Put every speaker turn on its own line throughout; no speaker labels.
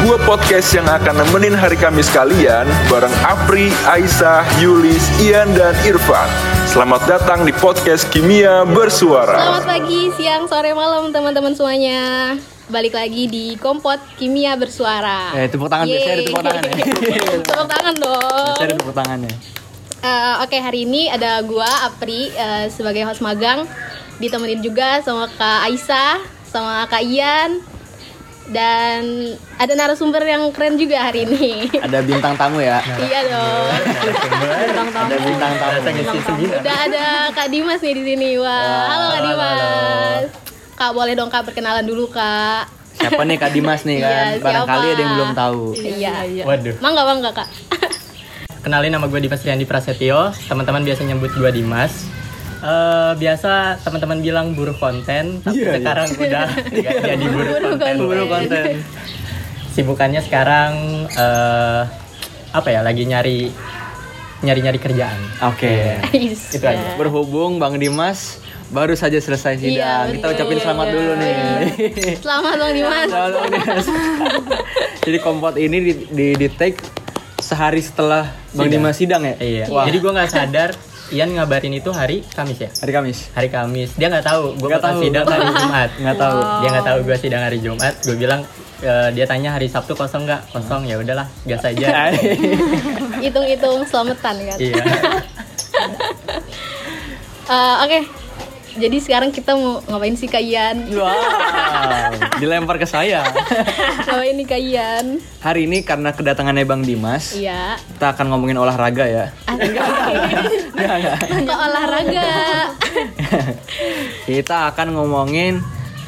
sebuah podcast yang akan nemenin hari Kamis kalian bareng Apri, Aisyah, Yulis, Ian, dan Irfan. Selamat datang di podcast Kimia Bersuara.
Selamat pagi, siang, sore, malam teman-teman semuanya. Balik lagi di Kompot Kimia Bersuara.
Eh, tepuk tangan, biasanya ada tepuk tangan ya.
tepuk tangan dong.
Saya ada tepuk tangannya.
Eh, Oke, hari ini ada gua Apri eh, sebagai host magang ditemenin juga sama Kak Aisyah, sama Kak Ian dan ada narasumber yang keren juga hari ini.
Ada bintang tamu ya.
iya dong. Bintang tamu.
Ada bintang tamu.
Udah ada Kak Dimas nih di sini. Wah, halo Kak Dimas. Kak boleh dong Kak perkenalan dulu Kak.
Siapa nih Kak Dimas nih kan?
Iya,
Barangkali ada yang belum tahu.
Iya.
Waduh.
Mangga mangga Kak.
Kenalin nama gue Dimas Riandi Prasetyo. Teman-teman biasa nyebut gue Dimas. Eh, biasa teman-teman bilang buruh konten, tapi
Iya, iya.
sekarang udah nggak jadi buruh
Buruh
konten.
konten.
Buru konten.
Sibukannya sekarang eh, apa ya? Lagi nyari nyari-nyari kerjaan.
Oke.
Itu aja.
Berhubung Bang Dimas baru saja selesai sidang.
Iya,
Kita ucapin selamat dulu nih.
Selamat Bang Dimas.
Selamat Bang Dimas. Jadi kompot ini di, di, di take sehari setelah Bang
Sidang.
Dimas sidang ya?
Iya.
Wah,
Jadi gue nggak sadar Ian ngabarin itu hari Kamis ya.
hari Kamis.
Hari Kamis. Dia nggak tahu gue
Nggak
bakal
tahu.
sidang hari Jumat.
Nggak tahu.
Dia nggak tahu gue sidang hari Jumat. Gue bilang eh, dia tanya hari Sabtu kosong nggak? Kosong ya udahlah gas aja.
Hitung-hitung selamatan kan.
iya.
Eh, Oke. Jadi sekarang kita mau ngapain sih Kak Ian?
Wow, dilempar ke saya.
Ngapain nih Kak Ian?
Hari ini karena kedatangannya Bang Dimas,
Iya.
kita akan ngomongin olahraga ya.
Ke olahraga.
kita akan ngomongin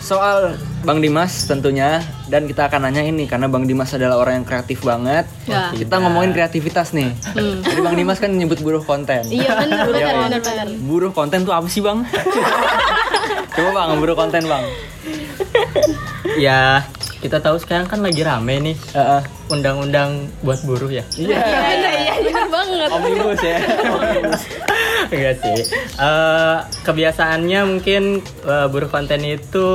soal Bang Dimas tentunya dan kita akan nanya ini karena Bang Dimas adalah orang yang kreatif banget.
Wah.
Kita ngomongin kreativitas nih. Jadi Bang Dimas kan nyebut buruh konten.
Hmm. Iya benar benar benar benar.
Buruh konten tuh apa sih Bang? Coba Bang, buruh konten Bang.
ya kita tahu sekarang kan lagi rame nih
Heeh.
undang-undang buat buruh ya.
Iya.
Iya iya banget.
Omnibus ya.
Enggak sih. Eh, kebiasaannya mungkin eh, buruh konten itu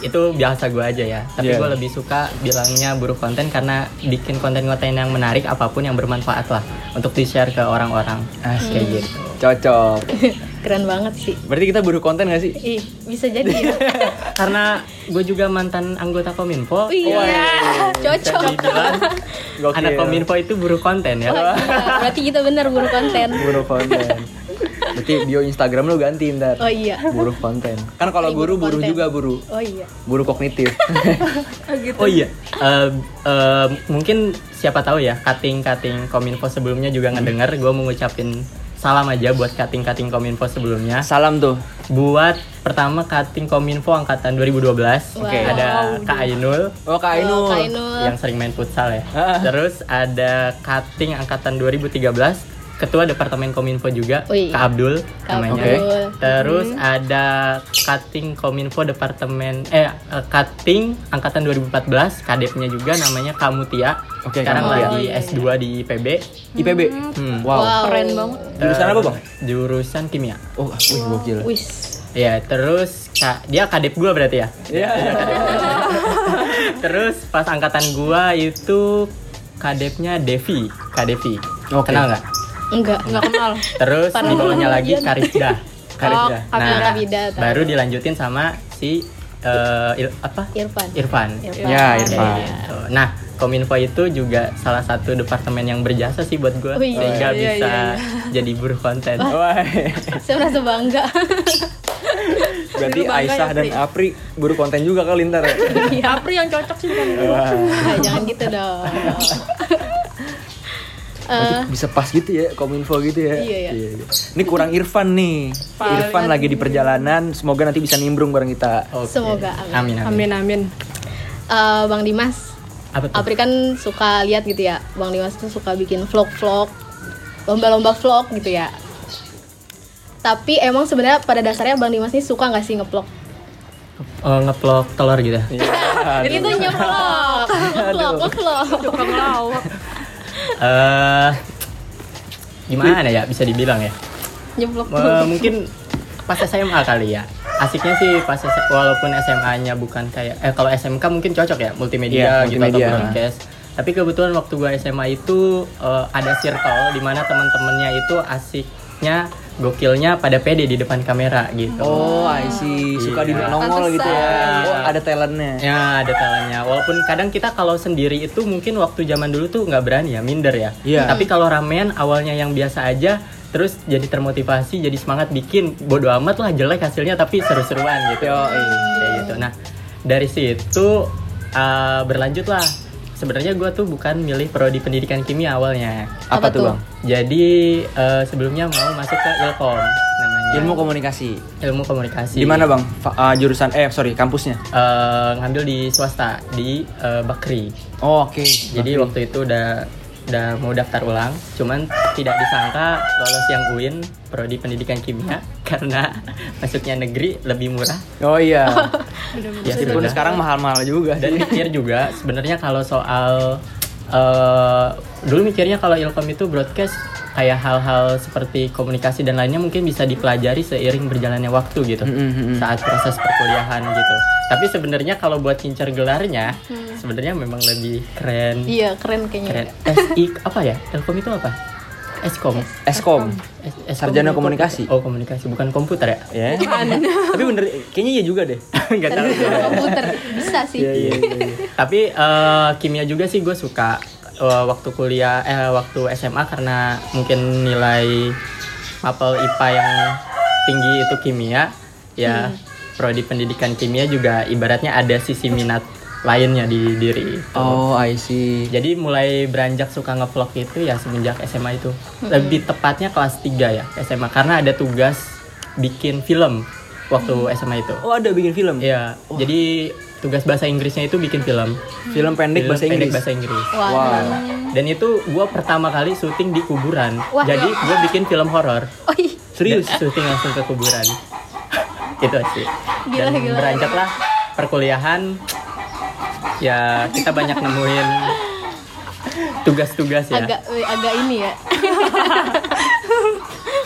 itu biasa gue aja ya. Tapi
Iya.
gue lebih suka bilangnya buruh konten karena bikin konten-konten yang menarik apa pun yang bermanfaat lah untuk di share ke orang-orang.
Asik.
Kayak gitu.
Cocok.
Keren banget sih.
Berarti kita buruh konten gak sih?
Ih, bisa jadi ya.
Karena gue juga mantan anggota Kominfo.
Iya, cocok.
Dibilang
Gokil.
anak Kominfo itu buruh konten ya.
Wah, iya. Berarti kita benar buruh konten.
Buruh konten. Berarti bio Instagram lu ganti ntar.
Oh iya.
Buruh konten. Kan kalau guru buruh
konten.
juga buruh.
Oh iya.
Buruh kognitif.
Oh iya, Eh, eh, mungkin siapa tahu ya cutting-cutting Kominfo sebelumnya juga ngedenger. Gue mau ngucapin salam aja buat cutting-cutting Kominfo sebelumnya.
Salam tuh.
Buat pertama cutting Kominfo angkatan 2012.
Oke.
Ada Kak Ainul
Oh Kak Ainul.
Oh, Kak Ainul.
yang sering main futsal ya.
Ah.
Terus ada cutting angkatan 2013 Ketua Departemen Kominfo juga,
Wih.
Kak Abdul
Kak
namanya.
Abdul.
Terus ada cutting Kominfo Departemen eh cutting angkatan 2014, kadepnya juga namanya Kak Mutia.
Oke,
Sekarang
Kak Mutia.
lagi S2 di IPB.
IPB.
Hmm.
Wow.
Keren banget.
Jurusan apa bang?
Jurusan kimia.
Oh, wih gokil.
Wis.
Ya, terus Kak, dia kadep gua berarti ya.
Iya.
Terus pas angkatan gua itu kadepnya Devi, Kak Devi.
Oke.
Kenal nggak?
Enggak, enggak kenal.
Terus
Parah
di bawahnya lagi
Ian.
Karisda. Karisda.
Oh, tahu.
baru dilanjutin sama si eh, Il- apa?
Irfan.
Irfan.
Irfan.
Ya, Irfan.
Kayak gitu. Nah, Kominfo itu juga salah satu departemen yang berjasa sih buat gua
Oh, iya.
sehingga
Iya,
bisa
iya,
jadi buruh konten.
Wah.
Saya merasa bangga.
Berarti Aisyah dan Apri buruh konten juga kali ntar. ya?
Iya, Apri yang cocok sih kan.
Wah.
Nah, jangan gitu dong.
Berarti bisa pas gitu ya kominfo gitu ya.
Iya, iya.
Ini kurang Irfan nih. Irfan lagi di perjalanan, semoga nanti bisa nimbrung bareng kita.
Oke.
Semoga, amin.
Amin. amin.
amin.
Eh, Bang Dimas,
Apa tuh?
Apri kan suka lihat gitu ya. Bang Dimas tuh suka bikin vlog-vlog, lomba-lomba vlog gitu ya. Tapi emang sebenarnya pada dasarnya Bang Dimas ini suka nggak sih ngeplok?
Oh, ngeplok telur gitu.
Itu nyeplok, ngeplok, ngeplok.
Eh gimana ya bisa dibilang ya? Eh, mungkin pas SMA kali ya asiknya sih pas S- walaupun SMA-nya bukan kayak eh kalau SMK mungkin cocok ya multimedia, gitu
multimedia.
atau broadcast. Tapi kebetulan waktu gua SMA itu eh, ada circle di mana teman-temannya itu asiknya gokilnya pada pede di depan kamera gitu.
Oh, I see. Suka di
Iya.
nongol gitu ya. Oh, ada talentnya.
Ya ada talentnya. Walaupun kadang kita kalau sendiri itu mungkin waktu zaman dulu tuh nggak berani ya, minder ya.
Iya.
Tapi kalau ramean awalnya yang biasa aja, terus jadi termotivasi, jadi semangat bikin. Bodoh amat lah jelek hasilnya tapi seru-seruan gitu.
Yo,
Kayak gitu. Nah dari situ uh, berlanjut lah. Sebenarnya gue tuh bukan milih prodi pendidikan kimia awalnya.
Apa,
Apa
tuh? Bang?
Jadi uh, sebelumnya mau masuk ke ilkom namanya.
Ilmu komunikasi.
ilmu komunikasi.
Di mana, Bang? Fa- ah, jurusan eh sorry, kampusnya.
Eh, ngambil di swasta di eh, Bakri.
Oh, oke.
Jadi waktu itu udah udah mau daftar ulang, cuman tidak disangka lolos yang UIN prodi pendidikan kimia karena masuknya negeri lebih murah.
Oh iya.
Ya
Meskipun
sudah.
sekarang mahal-mahal juga
Dan
sih.
mikir juga sebenarnya kalau soal eh dulu mikirnya kalau ilkom itu broadcast kayak hal-hal seperti komunikasi dan lainnya mungkin bisa dipelajari seiring berjalannya waktu gitu
Mm, mm, mm.
saat proses perkuliahan gitu. Tapi sebenarnya kalau buat ngincer gelarnya sebenarnya memang lebih keren.
Iya, keren kayaknya.
Keren. SI apa ya? Ilkom itu apa? Eskom.
Eskom.
Es- Eskom
Sarjana komunikasi.
Oh, komunikasi bukan komputer ya?
Ya. Tapi bener kayaknya iya juga deh.
Enggak tahu.
komputer bisa sih.
Iya, iya, iya.
Tapi eh, kimia juga sih gue suka eh, waktu kuliah eh waktu SMA karena mungkin nilai mapel IPA yang tinggi itu kimia ya prodi pendidikan kimia juga ibaratnya ada sisi minat lainnya di diri.
Oh, I see.
Jadi mulai beranjak suka ngevlog itu ya semenjak SMA itu. Lebih tepatnya kelas 3 ya SMA karena ada tugas bikin film waktu SMA itu.
Oh, ada bikin film.
Iya, jadi tugas bahasa Inggrisnya itu bikin film.
Film pendek
Film
bahasa
pendek
Inggris.
bahasa Inggris.
Wow.
Dan itu gue pertama kali syuting di kuburan.
Wah.
Jadi gue bikin film horor.
Oh iya.
Serius?
Dan syuting langsung ke kuburan. itu sih.
Gila,
Dan
gila.
beranjaklah perkuliahan. Ya kita banyak nemuin tugas-tugas ya.
Agak eh, agak ini ya.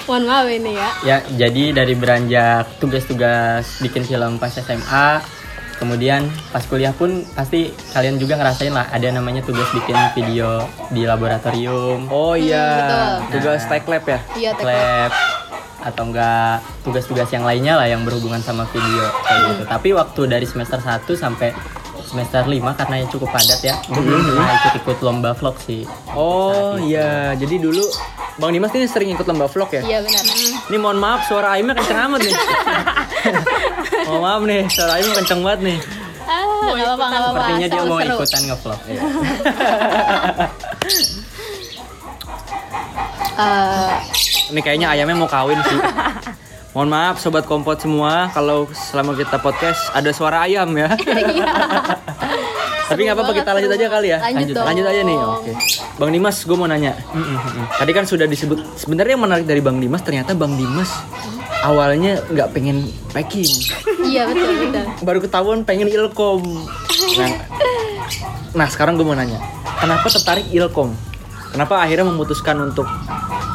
Mohon maaf ini ya.
Ya, jadi dari beranjak tugas-tugas bikin film pas SMA, kemudian pas kuliah pun pasti kalian juga ngerasain lah ada namanya tugas bikin video di laboratorium,
Oh iya,
betul.
tugas
Nah.
tech lab ya.
Iya, teknik.
lab atau enggak tugas-tugas yang lainnya lah yang berhubungan sama video kayak gitu. Tapi waktu dari semester 1 sampai semester 5 karena yang cukup padat ya, gue belum pernah ikut-ikut lomba vlog sih.
Oh iya, jadi dulu Bang Dimas ini sering ikut lomba vlog ya?
Iya benar.
Ini mohon maaf suara Aimnya kenceng amat nih. mohon maaf nih, suara Aimnya kenceng banget nih.
Ah, nggak apa-apa, apa-apa.
Sepertinya dia mau
Seru-seru.
ikutan ngevlog.
Eh,
Ini kayaknya ayamnya mau kawin sih. Mohon maaf sobat kompot semua kalau selama kita podcast ada suara ayam ya. Tapi nggak apa-apa kita lanjut aja kali ya.
Lanjut dong.
lanjut aja nih. Oke. Bang Dimas, gue mau nanya. Tadi kan sudah disebut sebenarnya yang menarik dari Bang Dimas ternyata Bang Dimas awalnya nggak pengen packing,
Iya betul betul.
baru ketahuan pengen ilkom. Nah, nah sekarang gue mau nanya, kenapa tertarik ilkom? Kenapa akhirnya memutuskan untuk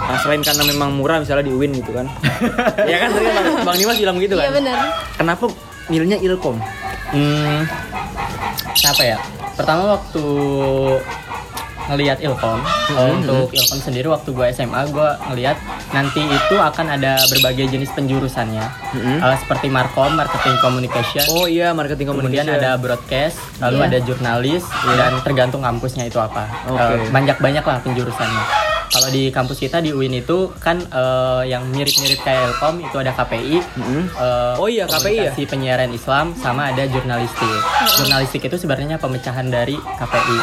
nah, selain karena memang murah misalnya di UIN gitu kan? ya kan tadi Bang, Bang Dimas bilang gitu
Iya
kan?
benar.
Kenapa milihnya ilkom?
Hmm, apa ya? Pertama waktu ngelihat Ilkom
Hmm,
untuk Ilkom sendiri waktu gua SMA gua ngelihat nanti itu akan ada berbagai jenis penjurusannya
Hmm.
Eh, seperti markom marketing communication
Oh iya marketing
kemudian
communication.
ada broadcast lalu
Iya.
ada jurnalis dan tergantung kampusnya itu apa
Oke.
banyak banyak lah penjurusannya kalau di kampus kita di UIN itu kan eh, yang mirip-mirip kayak Ilkom itu ada KPI
Mm-mm.
eh,
Oh iya, KPI ya?
penyiaran Islam sama ada jurnalistik jurnalistik itu sebenarnya pemecahan dari KPI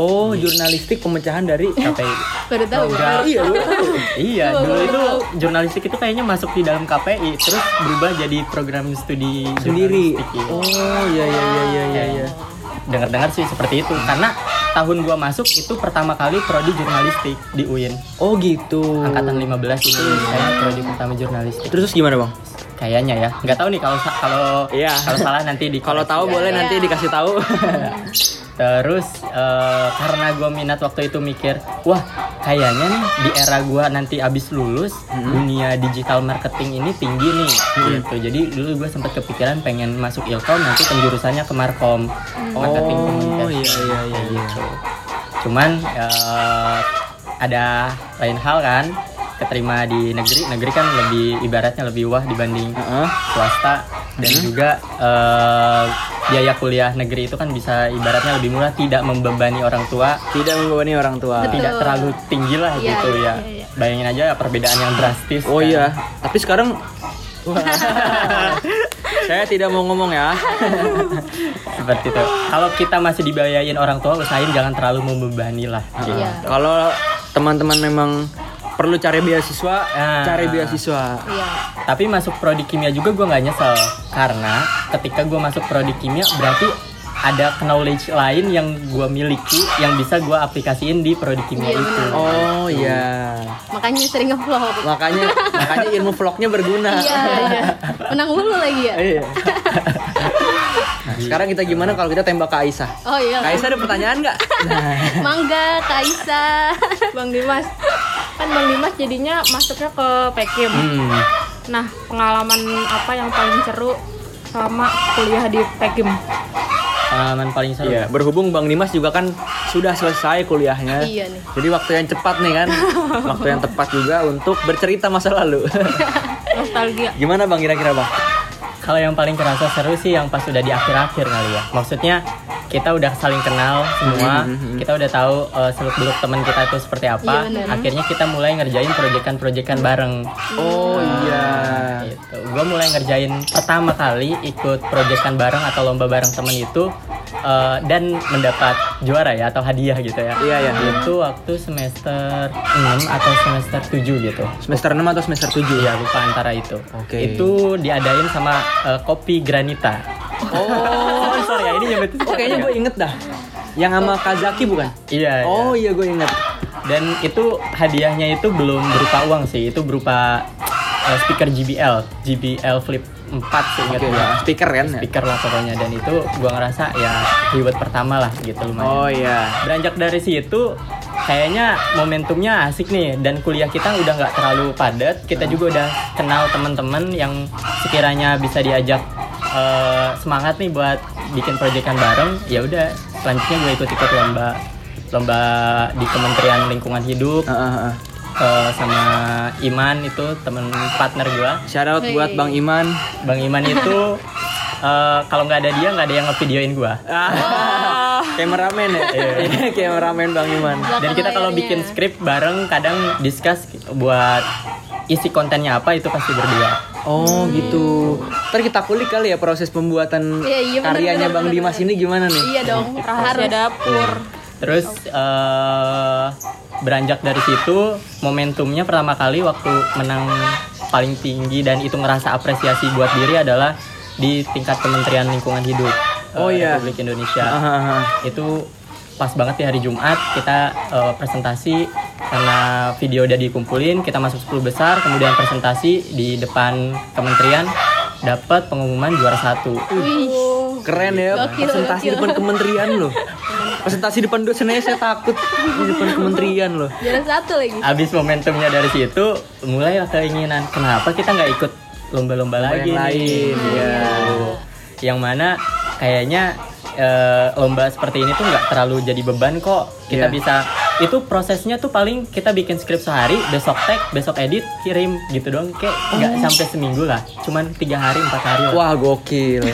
Oh jurnalistik pemecahan dari
Baru
KPI
tahu.
Enggak.
Iya,
iya dulu itu
tahu.
jurnalistik itu kayaknya masuk di dalam KPI terus berubah jadi program studi
sendiri.
iya.
Oh iya iya iya iya iya. iya.
dengar-dengar sih seperti itu karena tahun gua masuk itu pertama kali prodi jurnalistik di UIN
Oh gitu.
angkatan 15 itu saya prodi pertama jurnalistik
Terus gimana bang?
kayaknya ya nggak tahu nih kalau kalau
Iya.
kalau salah nanti di
Kalau tahu
Iya,
boleh nanti dikasih tahu.
terus eh, karena gue minat waktu itu mikir wah kayaknya nih di era gua nanti abis lulus dunia digital marketing ini tinggi nih. Gitu. Jadi dulu gua sempat kepikiran pengen masuk ilkom nanti penjurusannya ke markom marketing
Oh,
komunikasi.
iya, iya, iya, iya.
gitu. Cuman eh, ada lain hal kan keterima di negeri negeri kan lebih ibaratnya lebih wah dibanding
Heeh.
swasta dan juga eh, biaya kuliah negeri itu kan bisa ibaratnya lebih murah tidak membebani orang tua
Tidak membebani orang tua.
Betul.
tidak terlalu tinggi lah
Iya,
gitu
iya,
ya
iya, iya.
bayangin aja perbedaan yang drastis
Oh
kan.
iya, tapi sekarang saya tidak mau ngomong ya.
seperti itu kalau kita masih dibayain orang tua usahain jangan terlalu membebani lah gitu.
Iya.
Kalau teman-teman memang perlu cari beasiswa,
Ah.
cari beasiswa.
Iya.
tapi masuk prodi kimia juga gue nggak nyesel karena ketika gue masuk prodi kimia berarti ada knowledge lain yang gue miliki yang bisa gue aplikasiin di prodi kimia
Iya,
itu.
Oh iya.
Makanya sering ngevlog.
Makanya makanya ilmu vlognya berguna.
Iya, iya. Menang mulu lagi ya.
Iya. Nah, sekarang kita gimana kalau kita tembak Kak Aisyah?
Oh iya.
Kak Aisyah ada pertanyaan nggak?
Mangga, Kak Aisyah.
Bang Dimas kan Bang Dimas jadinya masuknya ke Pekim
Hmm.
nah pengalaman apa yang paling seru sama kuliah di Pekim
pengalaman paling seru
Iya, berhubung Bang Dimas juga kan sudah selesai kuliahnya.
Iya nih.
Jadi waktu yang cepat nih kan. waktu yang tepat juga untuk bercerita masa lalu.
nostalgia
Gimana Bang kira-kira Bang?
Kalau yang paling kerasa seru sih yang pas udah di akhir-akhir kali ya. Maksudnya kita udah saling kenal semua, kita udah tahu seluk beluk teman kita itu seperti apa.
Iya.
Akhirnya kita mulai ngerjain proyekan-proyekan bareng.
Oh iya.
Gitu. Gue mulai ngerjain pertama kali ikut proyekan bareng atau lomba bareng temen itu eh, dan mendapat juara ya atau hadiah gitu ya.
Iya, iya.
Itu waktu semester 6 atau semester 7 gitu.
Semester 6 atau semester 7
Iya lupa antara itu.
Oke.
Itu diadain sama eh, kopi Granita.
Oh,
sorry ya ini nyebut.
oh kayaknya gue inget dah. Yang sama Kazaki bukan?
Iya.
Oh
iya.
iya gue inget.
Dan itu hadiahnya itu belum berupa uang sih, itu berupa eh, speaker JBL, JBL Flip 4 seingat gue.
ya. speaker kan ya?
Speaker lah pokoknya dan itu gua ngerasa ya reward pertama lah gitu lumayan.
Oh iya.
Beranjak dari situ kayaknya momentumnya asik nih dan kuliah kita udah nggak terlalu padat. Kita juga udah kenal teman-teman yang sekiranya bisa diajak eh, semangat nih buat bikin proyekan bareng. Ya udah selanjutnya gue ikut-ikut lomba lomba di Kementerian Lingkungan Hidup
Heeh, heeh.
Eh, sama Iman itu temen partner gua.
Shout out buat Bang Iman.
Bang Iman itu eh, kalau nggak ada dia nggak ada yang ngevideoin gua.
Ah, kameramen ya? Iya, kameramen Bang Iman.
Dan kita kalau bikin skrip bareng kadang discuss buat isi kontennya apa itu pasti berdua.
Oh gitu. Ntar kita kulik kali ya proses pembuatan
Iya, iya, bener,
karyanya
bener,
Bang
bener,
Dimas ini gimana nih?
Iya dong.
rahasia dapur
Terus eh, beranjak dari situ momentumnya pertama kali waktu menang paling tinggi dan itu ngerasa apresiasi buat diri adalah di tingkat Kementerian Lingkungan Hidup
Oh, iya.
Republik Indonesia.
Ah, ah.
itu pas banget di hari Jumat kita eh, presentasi karena video udah dikumpulin kita masuk 10 besar kemudian presentasi di depan kementerian dapat pengumuman juara satu
Wih.
Keren ya,
Gokil,
presentasi
gokil.
depan kementerian loh. Presentasi depan dosen aja saya takut di depan kementerian loh.
Juara satu lagi.
abis momentumnya dari situ mulai keinginan kenapa kita nggak ikut lomba-lomba
Lomba
lagi
yang lain, iya.
Gitu. yang mana kayaknya eh, lomba seperti ini tuh nggak terlalu jadi beban kok kita
Iya.
bisa itu prosesnya tuh paling kita bikin skrip sehari besok tag besok edit kirim gitu dong kayak nggak sampai seminggu lah cuman tiga hari empat hari lah.
Wah gokil.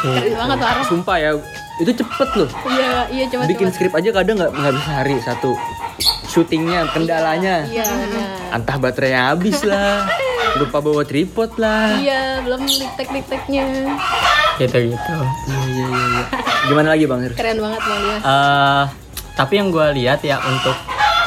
Keren banget Waro.
Sumpah ya, itu cepet loh.
Iya, iya coba
Bikin skrip aja kadang nggak nggak bisa hari satu. Syutingnya, kendalanya,
Iya, benar.
entah baterainya habis lah, lupa bawa tripod lah.
Iya, belum diktek-dikteknya.
gitu gitu
Iya iya iya. iya. Gimana lagi bang?
Keren banget Bang Dimas.
Eh, tapi yang gue lihat ya untuk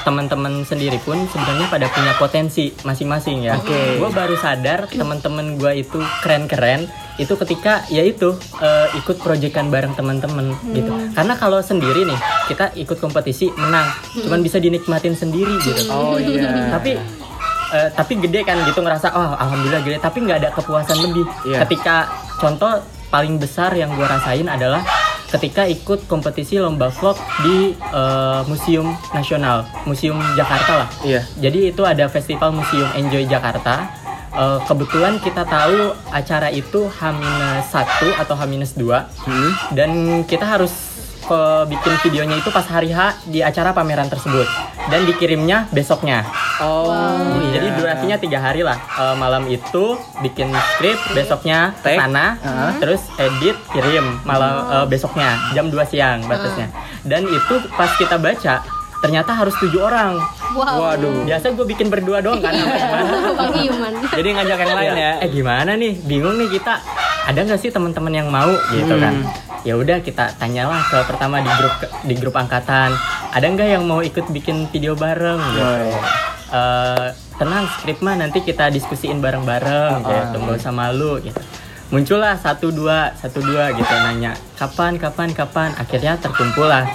teman-teman sendiri pun sebenarnya pada punya potensi masing-masing ya.
Oke.
Gue baru sadar teman-teman gue itu keren-keren itu ketika ya itu eh, ikut proyekan bareng teman-teman gitu. Karena kalau sendiri nih kita ikut kompetisi menang, cuman bisa dinikmatin sendiri gitu.
Oh iya.
Tapi eh, tapi gede kan gitu ngerasa oh alhamdulillah gede tapi nggak ada kepuasan lebih
Iya.
ketika contoh paling besar yang gue rasain adalah ketika ikut kompetisi lomba vlog di eh, Museum Nasional, Museum Jakarta lah.
Iya.
Jadi itu ada festival Museum Enjoy Jakarta. Eh, kebetulan kita tahu acara itu H-1 atau H-2
Hmm.
dan kita harus ke bikin videonya itu pas hari H di acara pameran tersebut dan dikirimnya besoknya.
Oh,
Jadi durasinya tiga hari lah. Eh, malam itu bikin skrip, besoknya ke sana, terus edit, kirim malam eh, besoknya jam 2 siang batasnya. Dan itu pas kita baca ternyata harus tujuh orang.
Wow.
Waduh.
Biasa gue bikin berdua doang kan. sama gimana.
Bang Iman.
Jadi ngajak yang lain ya.
Eh gimana nih? Bingung nih kita. Ada nggak sih teman-teman yang mau gitu kan? Ya udah kita tanyalah ke pertama di grup di grup angkatan. Ada nggak yang mau ikut bikin video bareng gitu? Eh, tenang skrip mah nanti kita diskusiin bareng-bareng gitu nggak usah malu gitu muncullah satu dua satu dua gitu nanya kapan kapan kapan akhirnya terkumpul lah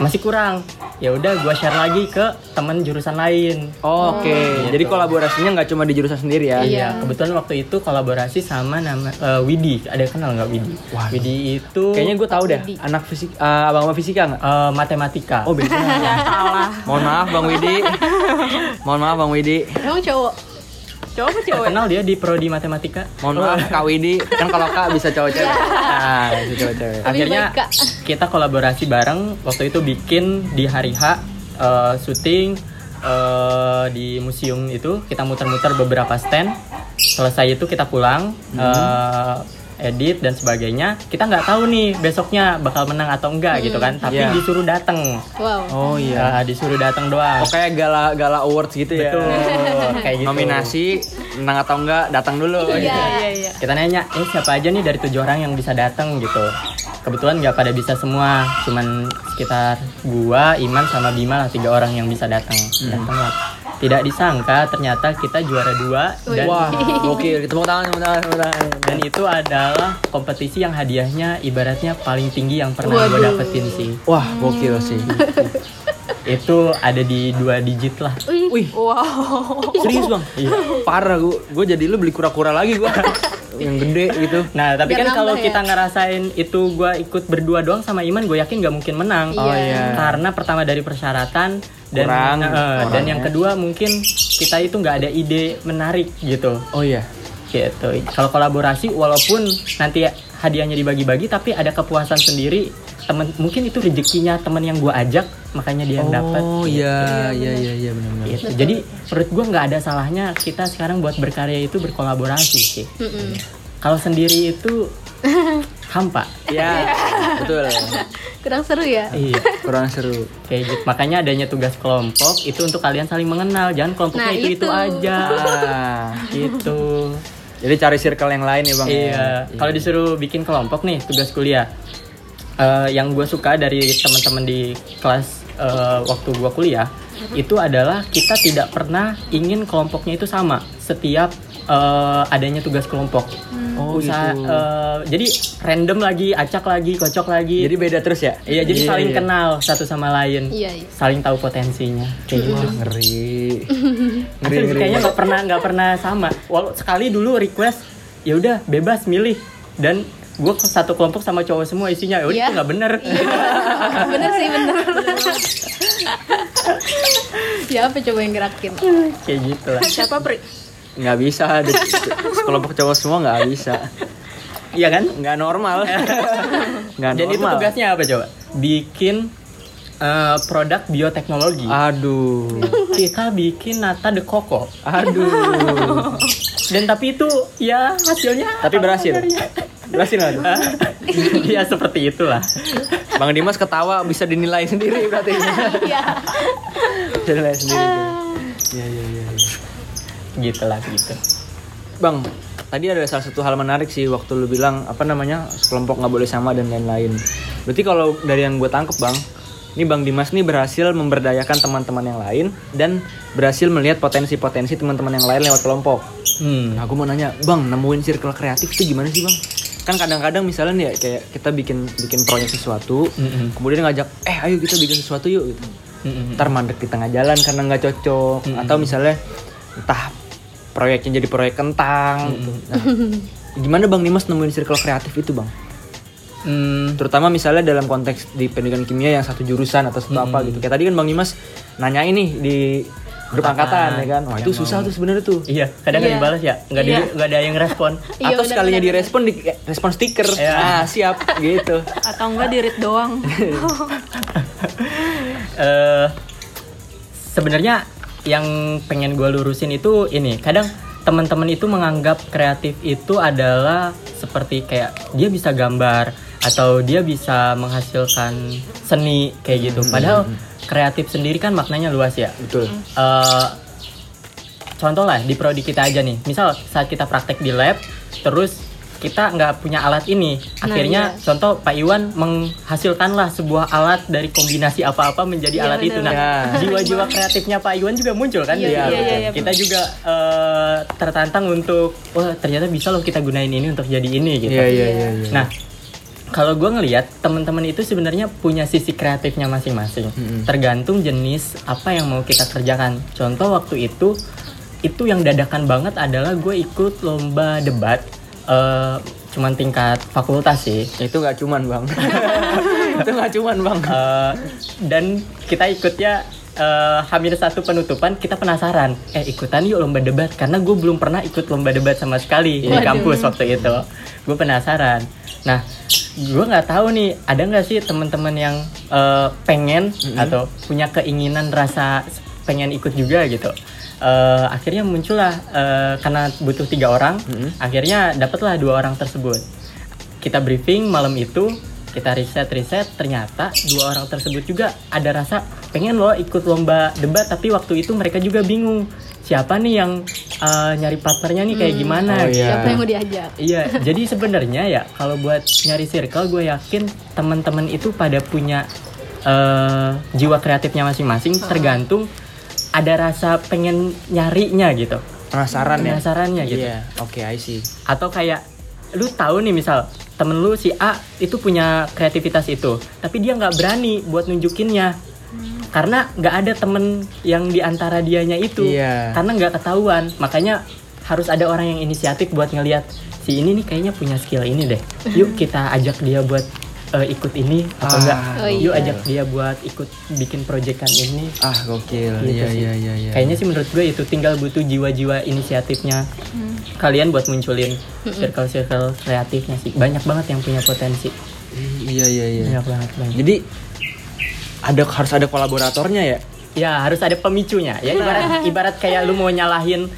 masih kurang ya udah gua share lagi ke teman jurusan lain
Oh, Oke, jadi kolaborasinya nggak cuma di jurusan sendiri ya?
Iya, kebetulan waktu itu kolaborasi sama nama eh, Widi. Ada yang kenal nggak Widi? Widi itu
Kayaknya gue tahu deh, anak fisik, eh, abang-abang fisika nggak?
eh, matematika.
Oh beda.
Salah.
Mohon maaf Bang Widi. Mohon maaf Bang Widi.
Emang cowok?
Cowok apa cewek?
kenal dia di prodi matematika.
Mohon maaf Kak Widi. Kan kalau Kak bisa cowok-cewek. Nah, bisa cowok-cewek.
Lebih
Akhirnya kita kolaborasi bareng. Waktu itu bikin di hari H eh, syuting eh, di museum itu kita muter-muter beberapa stand. Selesai itu kita pulang. eh, edit dan sebagainya kita nggak tahu nih besoknya bakal menang atau enggak gitu kan tapi
Iya.
disuruh datang
Wow.
Oh iya.
Ya, disuruh datang doang
Oh, kayak gala gala awards gitu ya.
Betul, kayak gitu.
Nominasi menang atau enggak datang dulu.
Iya.
Iya, iya.
Kita nanya, eh siapa aja nih dari tujuh orang yang bisa datang gitu. Kebetulan nggak pada bisa semua, cuman sekitar gua, Iman sama Bima lah tiga orang yang bisa datang. Datang lah. Tidak disangka ternyata kita juara dua dan
Wah, gokil. Tepuk tangan, tepuk tangan, tepuk tangan.
dan itu adalah kompetisi yang hadiahnya ibaratnya paling tinggi yang pernah gue dapetin sih.
Wah, gokil sih.
Itu ada di dua digit lah.
Wih,
Wow.
serius bang?
Iya.
Parah gue, gue jadi lu beli kura-kura lagi gue. Yang gede gitu.
Nah, tapi
Biar
kan kalau
ya.
kita ngerasain itu gua ikut berdua doang sama Iman, gue yakin nggak mungkin menang.
Oh, iya.
Karena pertama dari persyaratan dan
Kurang,
eh, dan yang kedua mungkin kita itu nggak ada ide menarik gitu.
Oh iya.
Gitu. Kalau kolaborasi walaupun nanti hadiahnya dibagi-bagi tapi ada kepuasan sendiri. Temen mungkin itu rezekinya temen yang gua ajak, makanya dia yang dapat.
Oh iya, iya, iya, iya benar-benar.
Gitu. Jadi menurut gua nggak ada salahnya kita sekarang buat berkarya itu berkolaborasi sih.
Mm-mm.
Kalau sendiri itu hampa.
Iya, betul.
Kurang seru ya?
Iya,
Kurang seru.
kayak gitu. Makanya adanya tugas kelompok itu untuk kalian saling mengenal. Jangan kelompoknya
Nah,
itu itu
itu.
aja. Gitu.
jadi cari circle yang lain ya bang. ya?
Iya. Kalau disuruh bikin kelompok nih tugas kuliah, eh, yang gue suka dari teman-teman di kelas eh, waktu gue kuliah itu adalah kita tidak pernah ingin kelompoknya itu sama setiap eh, adanya tugas kelompok.
Oh,
Usaha,
gitu.
eh, jadi random lagi, acak lagi, kocok lagi.
Jadi beda terus ya?
Iya, jadi saling kenal satu sama lain.
Iya, iya.
Saling tahu potensinya. Kayak gitu.
Wah, ngeri. ngeri,
Asli,
ngeri.
kayaknya nggak pernah nggak pernah sama. Walau sekali dulu request, ya udah bebas milih dan gue satu kelompok sama cowok semua isinya. Ya udah
Iya.
itu nggak bener.
bener sih, bener. Siapa coba yang gerakin?
Kayak gitu lah.
Siapa Pri?
Nggak bisa. di- Sekelompok cowok semua nggak bisa.
Iya kan?
Nggak normal. Nggak
Dan itu tugasnya apa coba? Bikin eh, produk bioteknologi.
Aduh.
Kita bikin nata de coco.
Aduh.
Dan tapi itu ya hasilnya.
Tapi berhasil.
kabarnya?
Berhasil nggak tuh?
Iya seperti itulah.
Bang Dimas ketawa bisa dinilai sendiri berarti.
Iya.
bisa dinilai sendiri. Iya iya iya.
Gitulah gitu.
Bang, tadi ada salah satu hal menarik sih waktu lu bilang apa namanya kelompok nggak boleh sama dan lain-lain. Berarti kalau dari yang gue tangkep bang, ini bang Dimas nih berhasil memberdayakan teman-teman yang lain dan berhasil melihat potensi-potensi teman-teman yang lain lewat kelompok.
Hmm.
Nah, aku mau nanya, bang, nemuin circle kreatif itu gimana sih bang? Kan kadang-kadang misalnya nih ya, kayak kita bikin bikin proyek sesuatu,
Mm-mm.
kemudian ngajak, eh ayo kita bikin sesuatu yuk gitu.
Mm-mm.
Ntar mandek di tengah jalan karena nggak cocok, atau misalnya entah proyeknya jadi proyek kentang. gitu. Nah, gimana bang Dimas nemuin circle kreatif itu bang?
Hmm,
Terutama misalnya dalam konteks di pendidikan kimia yang satu jurusan atau satu apa gitu. Kayak tadi kan Bang Dimas nanya ini di grup angkatan ya kan. Wah, itu susah tuh sebenarnya tuh.
iya, kadang nggak
Iya.
dibalas ya, nggak di,
Iya.
nggak ada yang respon.
Iya,
atau sekalinya
benar,
direspon di respon stiker.
Iya.
Ah, siap gitu.
Atau enggak di read doang.
eh sebenarnya yang pengen gue lurusin itu ini kadang teman-teman itu menganggap kreatif itu adalah seperti kayak dia bisa gambar atau dia bisa menghasilkan seni kayak gitu padahal kreatif sendiri kan maknanya luas ya
Betul.
Eh, contoh lah di prodi kita aja nih misal saat kita praktek di lab terus kita nggak punya alat ini
Nah,
akhirnya
iya.
contoh Pak Iwan menghasilkanlah sebuah alat dari kombinasi apa-apa menjadi
Iya,
alat itu nah
benar.
jiwa-jiwa kreatifnya Pak Iwan juga muncul kan
Iya, iya,
situ.
iya, iya,
kita juga eh, tertantang untuk wah ternyata bisa loh kita gunain ini untuk jadi ini gitu
Iya, iya, iya, iya.
nah kalau gue ngelihat teman-teman itu sebenarnya punya sisi kreatifnya masing-masing. Tergantung jenis apa yang mau kita kerjakan. Contoh waktu itu itu yang dadakan banget adalah gue ikut lomba debat eh, cuman tingkat fakultas sih.
Itu nggak cuman bang. Itu nggak cuman bang.
Eh, dan kita ikutnya eh, hampir satu penutupan kita penasaran. Eh ikutan yuk lomba debat karena gue belum pernah ikut lomba debat sama sekali di
Waduh.
kampus waktu itu. Gue penasaran nah gue nggak tahu nih ada nggak sih teman-teman yang eh, pengen atau punya keinginan rasa pengen ikut juga gitu? Eh, akhirnya muncullah eh, karena butuh tiga orang akhirnya dapatlah dua orang tersebut. Kita briefing malam itu kita riset riset ternyata dua orang tersebut juga ada rasa pengen loh ikut lomba debat tapi waktu itu mereka juga bingung siapa nih yang uh, nyari partnernya nih kayak gimana
Oh, iya.
Siapa yang mau diajak?
Iya, jadi sebenarnya ya kalau buat nyari circle gue yakin teman-teman itu pada punya uh, jiwa kreatifnya masing-masing tergantung ada rasa pengen nyarinya gitu.
penasaran ya
Penasarannya gitu.
iya oke I see
Atau kayak lu tahu nih misal temen lu si A itu punya kreativitas itu, tapi dia nggak berani buat nunjukinnya. Karena nggak ada temen yang di antara dianya itu,
Iya.
karena nggak ketahuan. Makanya harus ada orang yang inisiatif buat ngelihat si ini nih kayaknya punya skill ini deh. Yuk kita ajak dia buat eh, ikut ini atau
Ah.
enggak?
Oh,
Yuk
iya.
ajak dia buat ikut bikin proyekan ini.
ah gokil
Gitu
iya
sih.
iya iya iya
Kayaknya sih menurut gue itu tinggal butuh jiwa-jiwa inisiatifnya kalian buat munculin circle-circle kreatifnya sih. Banyak banget yang punya potensi.
iya iya iya
Banyak banget. banyak.
jadi ada harus ada kolaboratornya ya
Ya harus ada pemicunya. Ya ibarat ibarat kayak lu mau nyalahin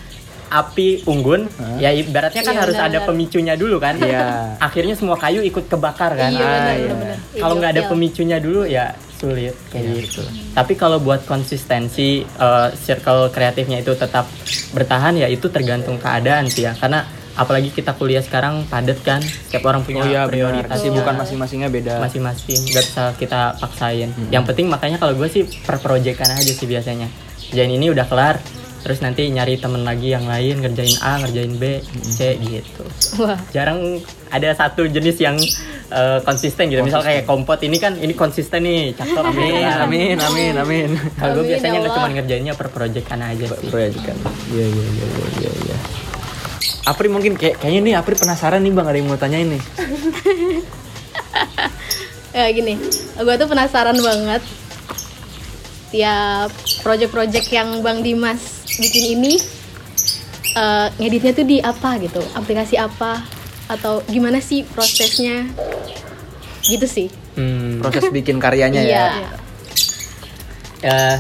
api unggun, ya ibaratnya kan
Iya,
harus ada
benar-benar.
pemicunya dulu kan.
Iya.
Akhirnya semua kayu ikut kebakar kan.
Iya
Ah,
benar
iya.
benar.
Kalau
Iya,
nggak ada
iya.
pemicunya dulu ya sulit kayak gitu. Tapi kalau buat konsistensi eh, circle kreatifnya itu tetap bertahan ya itu tergantung keadaan sih ya. Karena apalagi kita kuliah sekarang padat kan, setiap orang punya
oh iya
prioritas
kesibukan masing-masingnya beda.
Masing-masing nggak bisa kita paksain. Yang penting makanya kalau gue sih per proyekan aja sih biasanya. Kerjain ini udah kelar terus nanti nyari temen lagi yang lain ngerjain A ngerjain B C gitu.
Wah.
jarang ada satu jenis yang eh, konsisten gitu. Misal kayak kompot ini kan ini konsisten nih cakep.
Amin
gitu kan.
amin amin amin.
Kalau gue
Amin,
biasanya
ya
nggak cuma ngerjainnya per proyekan aja sih.
proyekan iya iya iya iya iya iya Apri mungkin kayak kayaknya nih Apri penasaran nih bang ada yang mau tanyain nih
Ya gini, gue tuh penasaran banget tiap project-project yang Bang Dimas bikin ini eh, ngeditnya tuh di apa gitu, aplikasi apa atau gimana sih prosesnya? Gitu sih.
Hmm,
proses bikin karyanya ya
Iya.
Eh,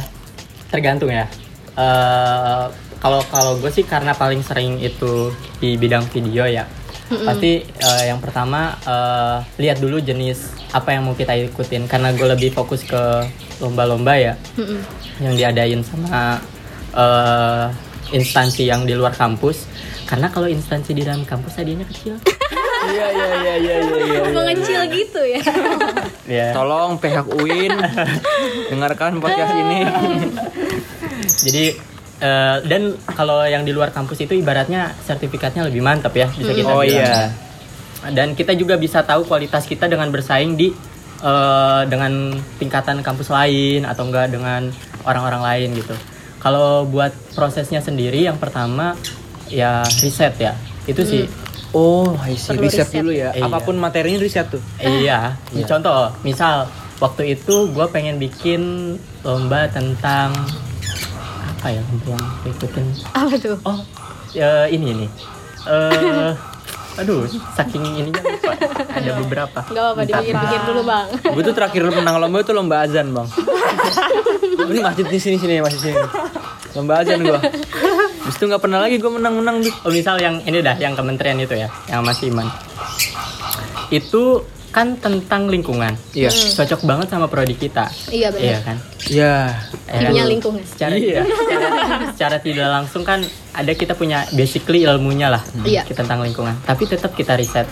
tergantung ya. Eh, kalau kalau gue sih karena paling sering itu di bidang video ya. Pasti eh, yang pertama eh, lihat dulu jenis apa yang mau kita ikutin karena gue lebih fokus ke lomba-lomba ya
Mm-mm.
yang diadain sama eh, instansi yang di luar kampus. Karena kalau instansi di dalam kampus hadiahnya kecil.
iya iya iya iya iya iya
Mengecil gitu ya.
ya.
tolong pihak UIN dengarkan podcast ini
Jadi eh, dan kalau yang di luar kampus itu ibaratnya sertifikatnya lebih mantap ya bisa kita
Oh,
bilang.
iya.
Dan kita juga bisa tahu kualitas kita dengan bersaing di eh, dengan tingkatan kampus lain atau enggak dengan orang-orang lain gitu. Kalau buat prosesnya sendiri yang pertama ya riset ya. Itu sih
Oh, see.
Perlu
riset
riset.
dulu ya.
Iya.
Apa pun materinya riset tuh.
iya
Iya.
contoh misal waktu itu gue pengen bikin lomba tentang apa ya yang gue ikutin
Apa tuh?
oh ya ini ini eh aduh saking ininya lupa ada beberapa
Gak apa-apa, dipikir-pikir dulu bang.
gue tuh terakhir menang lomba itu lomba azan, Bang. Ini masjid di sini sini masjid sini. Lomba azan gua. Habis itu nggak pernah lagi gue menang-menang tuh.
Oh misal yang ini dah, yang kementerian itu ya, yang Mas Iman. Itu kan tentang lingkungan.
Iya.
Cocok banget sama prodi kita.
Iya benar.
Iya kan?
Iya.
Ya
Kimia
kan?
lingkungan.
Secara,
Iya.
secara, secara tidak langsung kan ada kita punya basically ilmunya lah
Iya.
kita tentang lingkungan. Tapi tetap kita riset.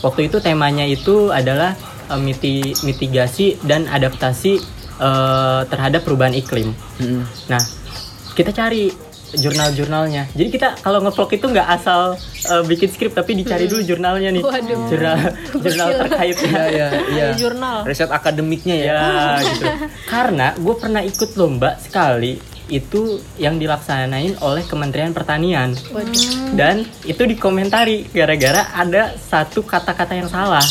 Waktu itu temanya itu adalah eh, miti- mitigasi dan adaptasi eh, terhadap perubahan iklim.
Mm-mm.
Nah, kita cari jurnal-jurnalnya. Jadi kita kalau ngevlog itu nggak asal eh, bikin skrip tapi dicari dulu jurnalnya nih.
Waduh.
Jurnal jurnal terkaitnya.
Iya, iya, iya.
Di jurnal.
Riset akademiknya ya.
Ya gitu. Karena gue pernah ikut lomba sekali itu yang dilaksanain oleh Kementerian Pertanian
Waduh.
dan itu dikomentari gara-gara ada satu kata-kata yang salah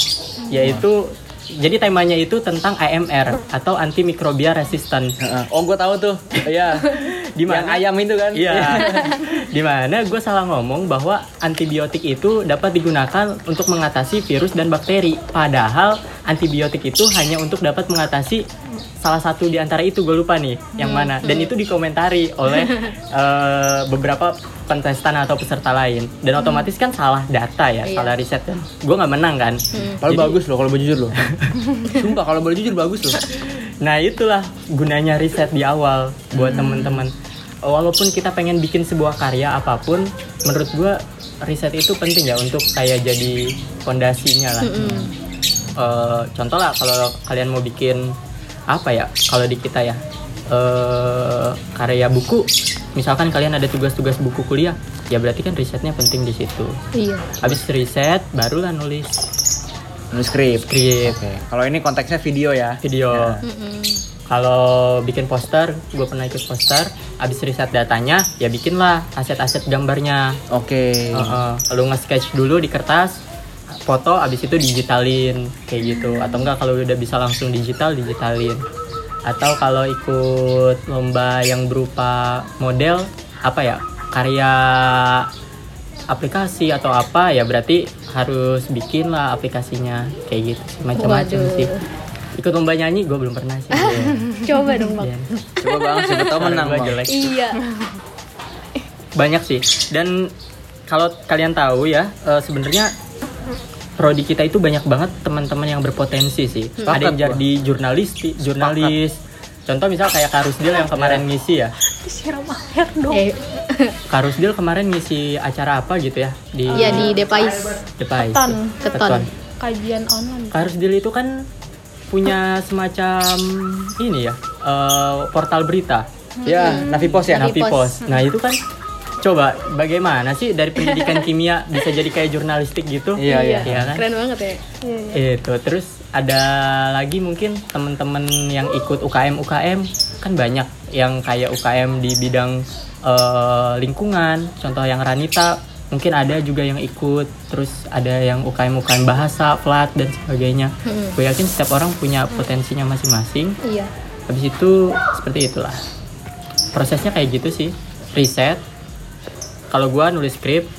yaitu jadi temanya itu tentang AMR atau antimicrobial resistant.
Heeh. Oh, gue tahu tuh. Iya.
Di mana?
Yang ayam itu kan?
Iya. Di mana gue salah ngomong bahwa antibiotik itu dapat digunakan untuk mengatasi virus dan bakteri. Padahal antibiotik itu hanya untuk dapat mengatasi salah satu di antara itu gue lupa nih yang mana. Dan itu dikomentari oleh eh, beberapa kontestan atau peserta lain. Dan otomatis kan salah data ya,
Iya.
salah riset dan gue nggak menang kan.
Kalau
Jadi-
bagus loh, kalau boleh jujur loh. Sumpah kalau boleh jujur bagus loh.
Nah itulah gunanya riset di awal buat teman-teman. Walaupun kita pengen bikin sebuah karya apa pun, menurut gua riset itu penting ya untuk kayak jadi fondasinya lah. Eh, contoh lah kalau kalian mau bikin apa ya? Kalau di kita ya eh karya buku, misalkan kalian ada tugas-tugas buku kuliah, ya berarti kan risetnya penting di situ.
Iya.
Habis riset, barulah nulis
Nulis skrip.
skrip,
Oke. Kalau ini konteksnya video ya.
video.
Mm-mm.
Kalau bikin poster, gue pernah ikut poster. Abis riset datanya, ya bikinlah aset-aset gambarnya.
Oke.
Heeh. Lu nge-sketch dulu di kertas, foto, abis itu digitalin kayak gitu. Atau enggak kalau udah bisa langsung digital, digitalin. Atau kalau ikut lomba yang berupa model, apa ya, karya aplikasi atau apa ya berarti harus bikin lah aplikasinya kayak gitu macam-macam sih ikut lomba nyanyi gue belum pernah sih
Coba dong bang.
Iya.
Coba bang, siapa tahu
Suara
menang bang.
jelek.
Iya.
banyak sih dan kalau kalian tahu ya eh, sebenarnya prodi kita itu banyak banget teman-teman yang berpotensi sih
Sepakat
ada yang jadi jurnalis jurnalis contoh misal kayak Karusdil yang kemarin ngisi ya
Disiram air dong.
Eh,
Karusdil kemarin ngisi acara apa gitu ya di
iya di Depais.
Depais.
Keton.
Keton.
Kajian online.
Karusdil itu kan punya semacam ini ya eh, portal berita
Ya, Navi Pos ya.
Navi
Navi
Pos.
Pos. Nah itu kan coba bagaimana sih dari pendidikan kimia bisa jadi kayak jurnalistik gitu?
Iya, iya.
Iya kan?
Keren banget ya.
Itu terus ada lagi mungkin teman-teman yang ikut UKM UKM kan banyak yang kayak UKM di bidang eh, lingkungan. Contoh yang Ranita mungkin ada juga yang ikut. Terus ada yang UKM UKM bahasa, plat dan sebagainya. Gue yakin setiap orang punya potensinya masing-masing.
Iya.
Habis itu seperti itulah. Prosesnya kayak gitu sih. Riset. Kalau gua nulis skrip,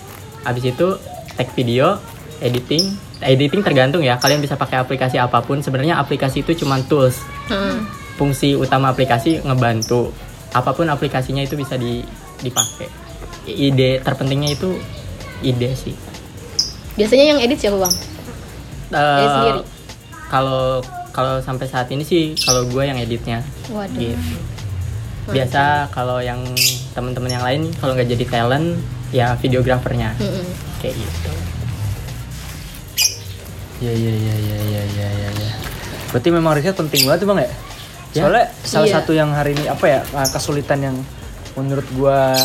habis itu take video, editing. Editing tergantung ya. Kalian bisa pakai aplikasi apa pun. Sebenarnya aplikasi itu cuma tools.
Heeh.
Fungsi utama aplikasi ngebantu. Apa pun aplikasinya itu bisa di, dipakai. Ide terpentingnya itu ide sih.
Biasanya yang edit siapa bang?
Eh,
sendiri?
Kalau kalau sampai saat ini sih kalau gue yang editnya
Waduh.
gitu. Biasa kalau yang teman-teman yang lain kalau nggak jadi talent ya videografernya
Mm-mm.
kayak gitu.
Iya, iya, iya, iya, iya, iya, iya. Ya. Berarti memang riset penting banget tuh bang ya?
Ya.
Soalnya salah
Iya.
satu yang hari ini apa ya uh, kesulitan yang menurut gua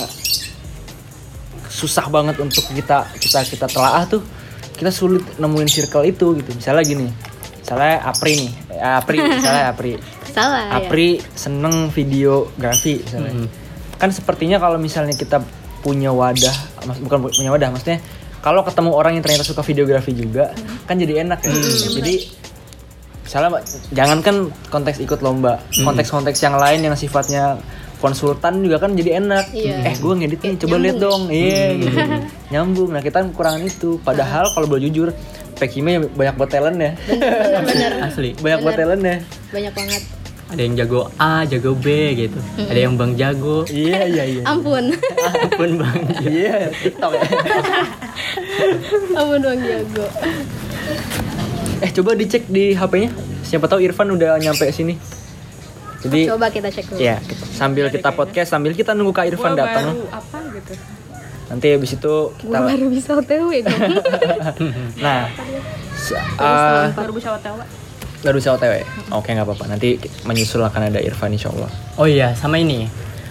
susah banget untuk kita kita kita telaah tuh kita sulit nemuin circle itu gitu. Misalnya gini, misalnya Apri nih, Eh, Apri, misalnya Apri.
Salah ya.
Apri seneng videografi misalnya.
Mhm.
Kan sepertinya kalau misalnya kita punya wadah, mas- bukan punya wadah, maksudnya kalau ketemu orang yang ternyata suka videografi juga kan jadi enak ya. Jadi misalnya jangankan konteks ikut lomba. Konteks-konteks yang lain yang sifatnya konsultan juga kan jadi enak.
Iya.
eh gue ngedit nih coba lihat dong. Iya gitu. Nyambung. Nah kita kekurangan itu. Padahal kalau boleh jujur Pekime banyak buat talent ya.
Bener-bener
asli
banyak buat talent ya.
Banyak banget
ada yang jago A jago B gitu. Ada yang bang jago.
Iya iya iya.
Ampun.
Ampun bang.
Iya TikTok ya.
Ampun bang jago.
Eh coba dicek di HP-nya siapa tahu Irfan udah nyampe sini. Jadi
coba kita cek dulu.
ya kita- sambil kita podcast sambil kita nunggu Kak Irfan
Gua
datang.
baru apa gitu.
Nanti habis itu kita
baru bisa otw dong.
Nah ah,
baru bisa otw
baru bisa OTW oke nggak apa-apa nanti menyusul akan ada Irfan insya Allah
Oh iya, sama ini.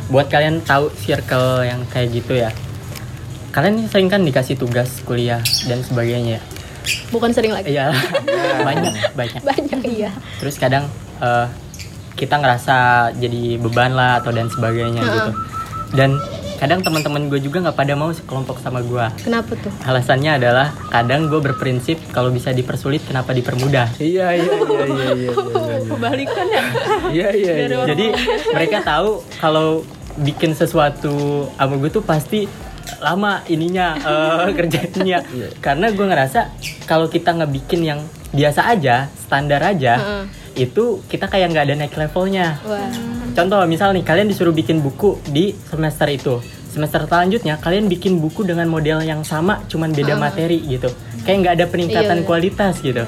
Buat kalian tahu circle yang kayak gitu ya. Kalian sering kan dikasih tugas kuliah dan sebagainya. ya?
bukan sering lagi
Iya. banyak, banyak.
banyak iya
Terus kadang eh, kita ngerasa jadi beban lah atau dan sebagainya gitu. Dan kadang teman-teman gue juga nggak pada mau sekelompok sama gue.
kenapa tuh?
Alasannya adalah kadang gue berprinsip kalau bisa dipersulit kenapa dipermudah.
iya iya iya iya iya
kebalikan ya?
Iya iya iya.
Jadi mereka tahu kalau bikin sesuatu sama gue tuh pasti lama ininya eh, kerjanya. Karena gue ngerasa kalau kita ngebikin yang biasa aja standar aja
Heeh.
itu kita kayak nggak ada naik levelnya.
Wah
contoh misal nih kalian disuruh bikin buku di semester itu. Semester selanjutnya kalian bikin buku dengan model yang sama cuman beda materi gitu. Kayak nggak ada peningkatan
Iya, iya.
kualitas gitu.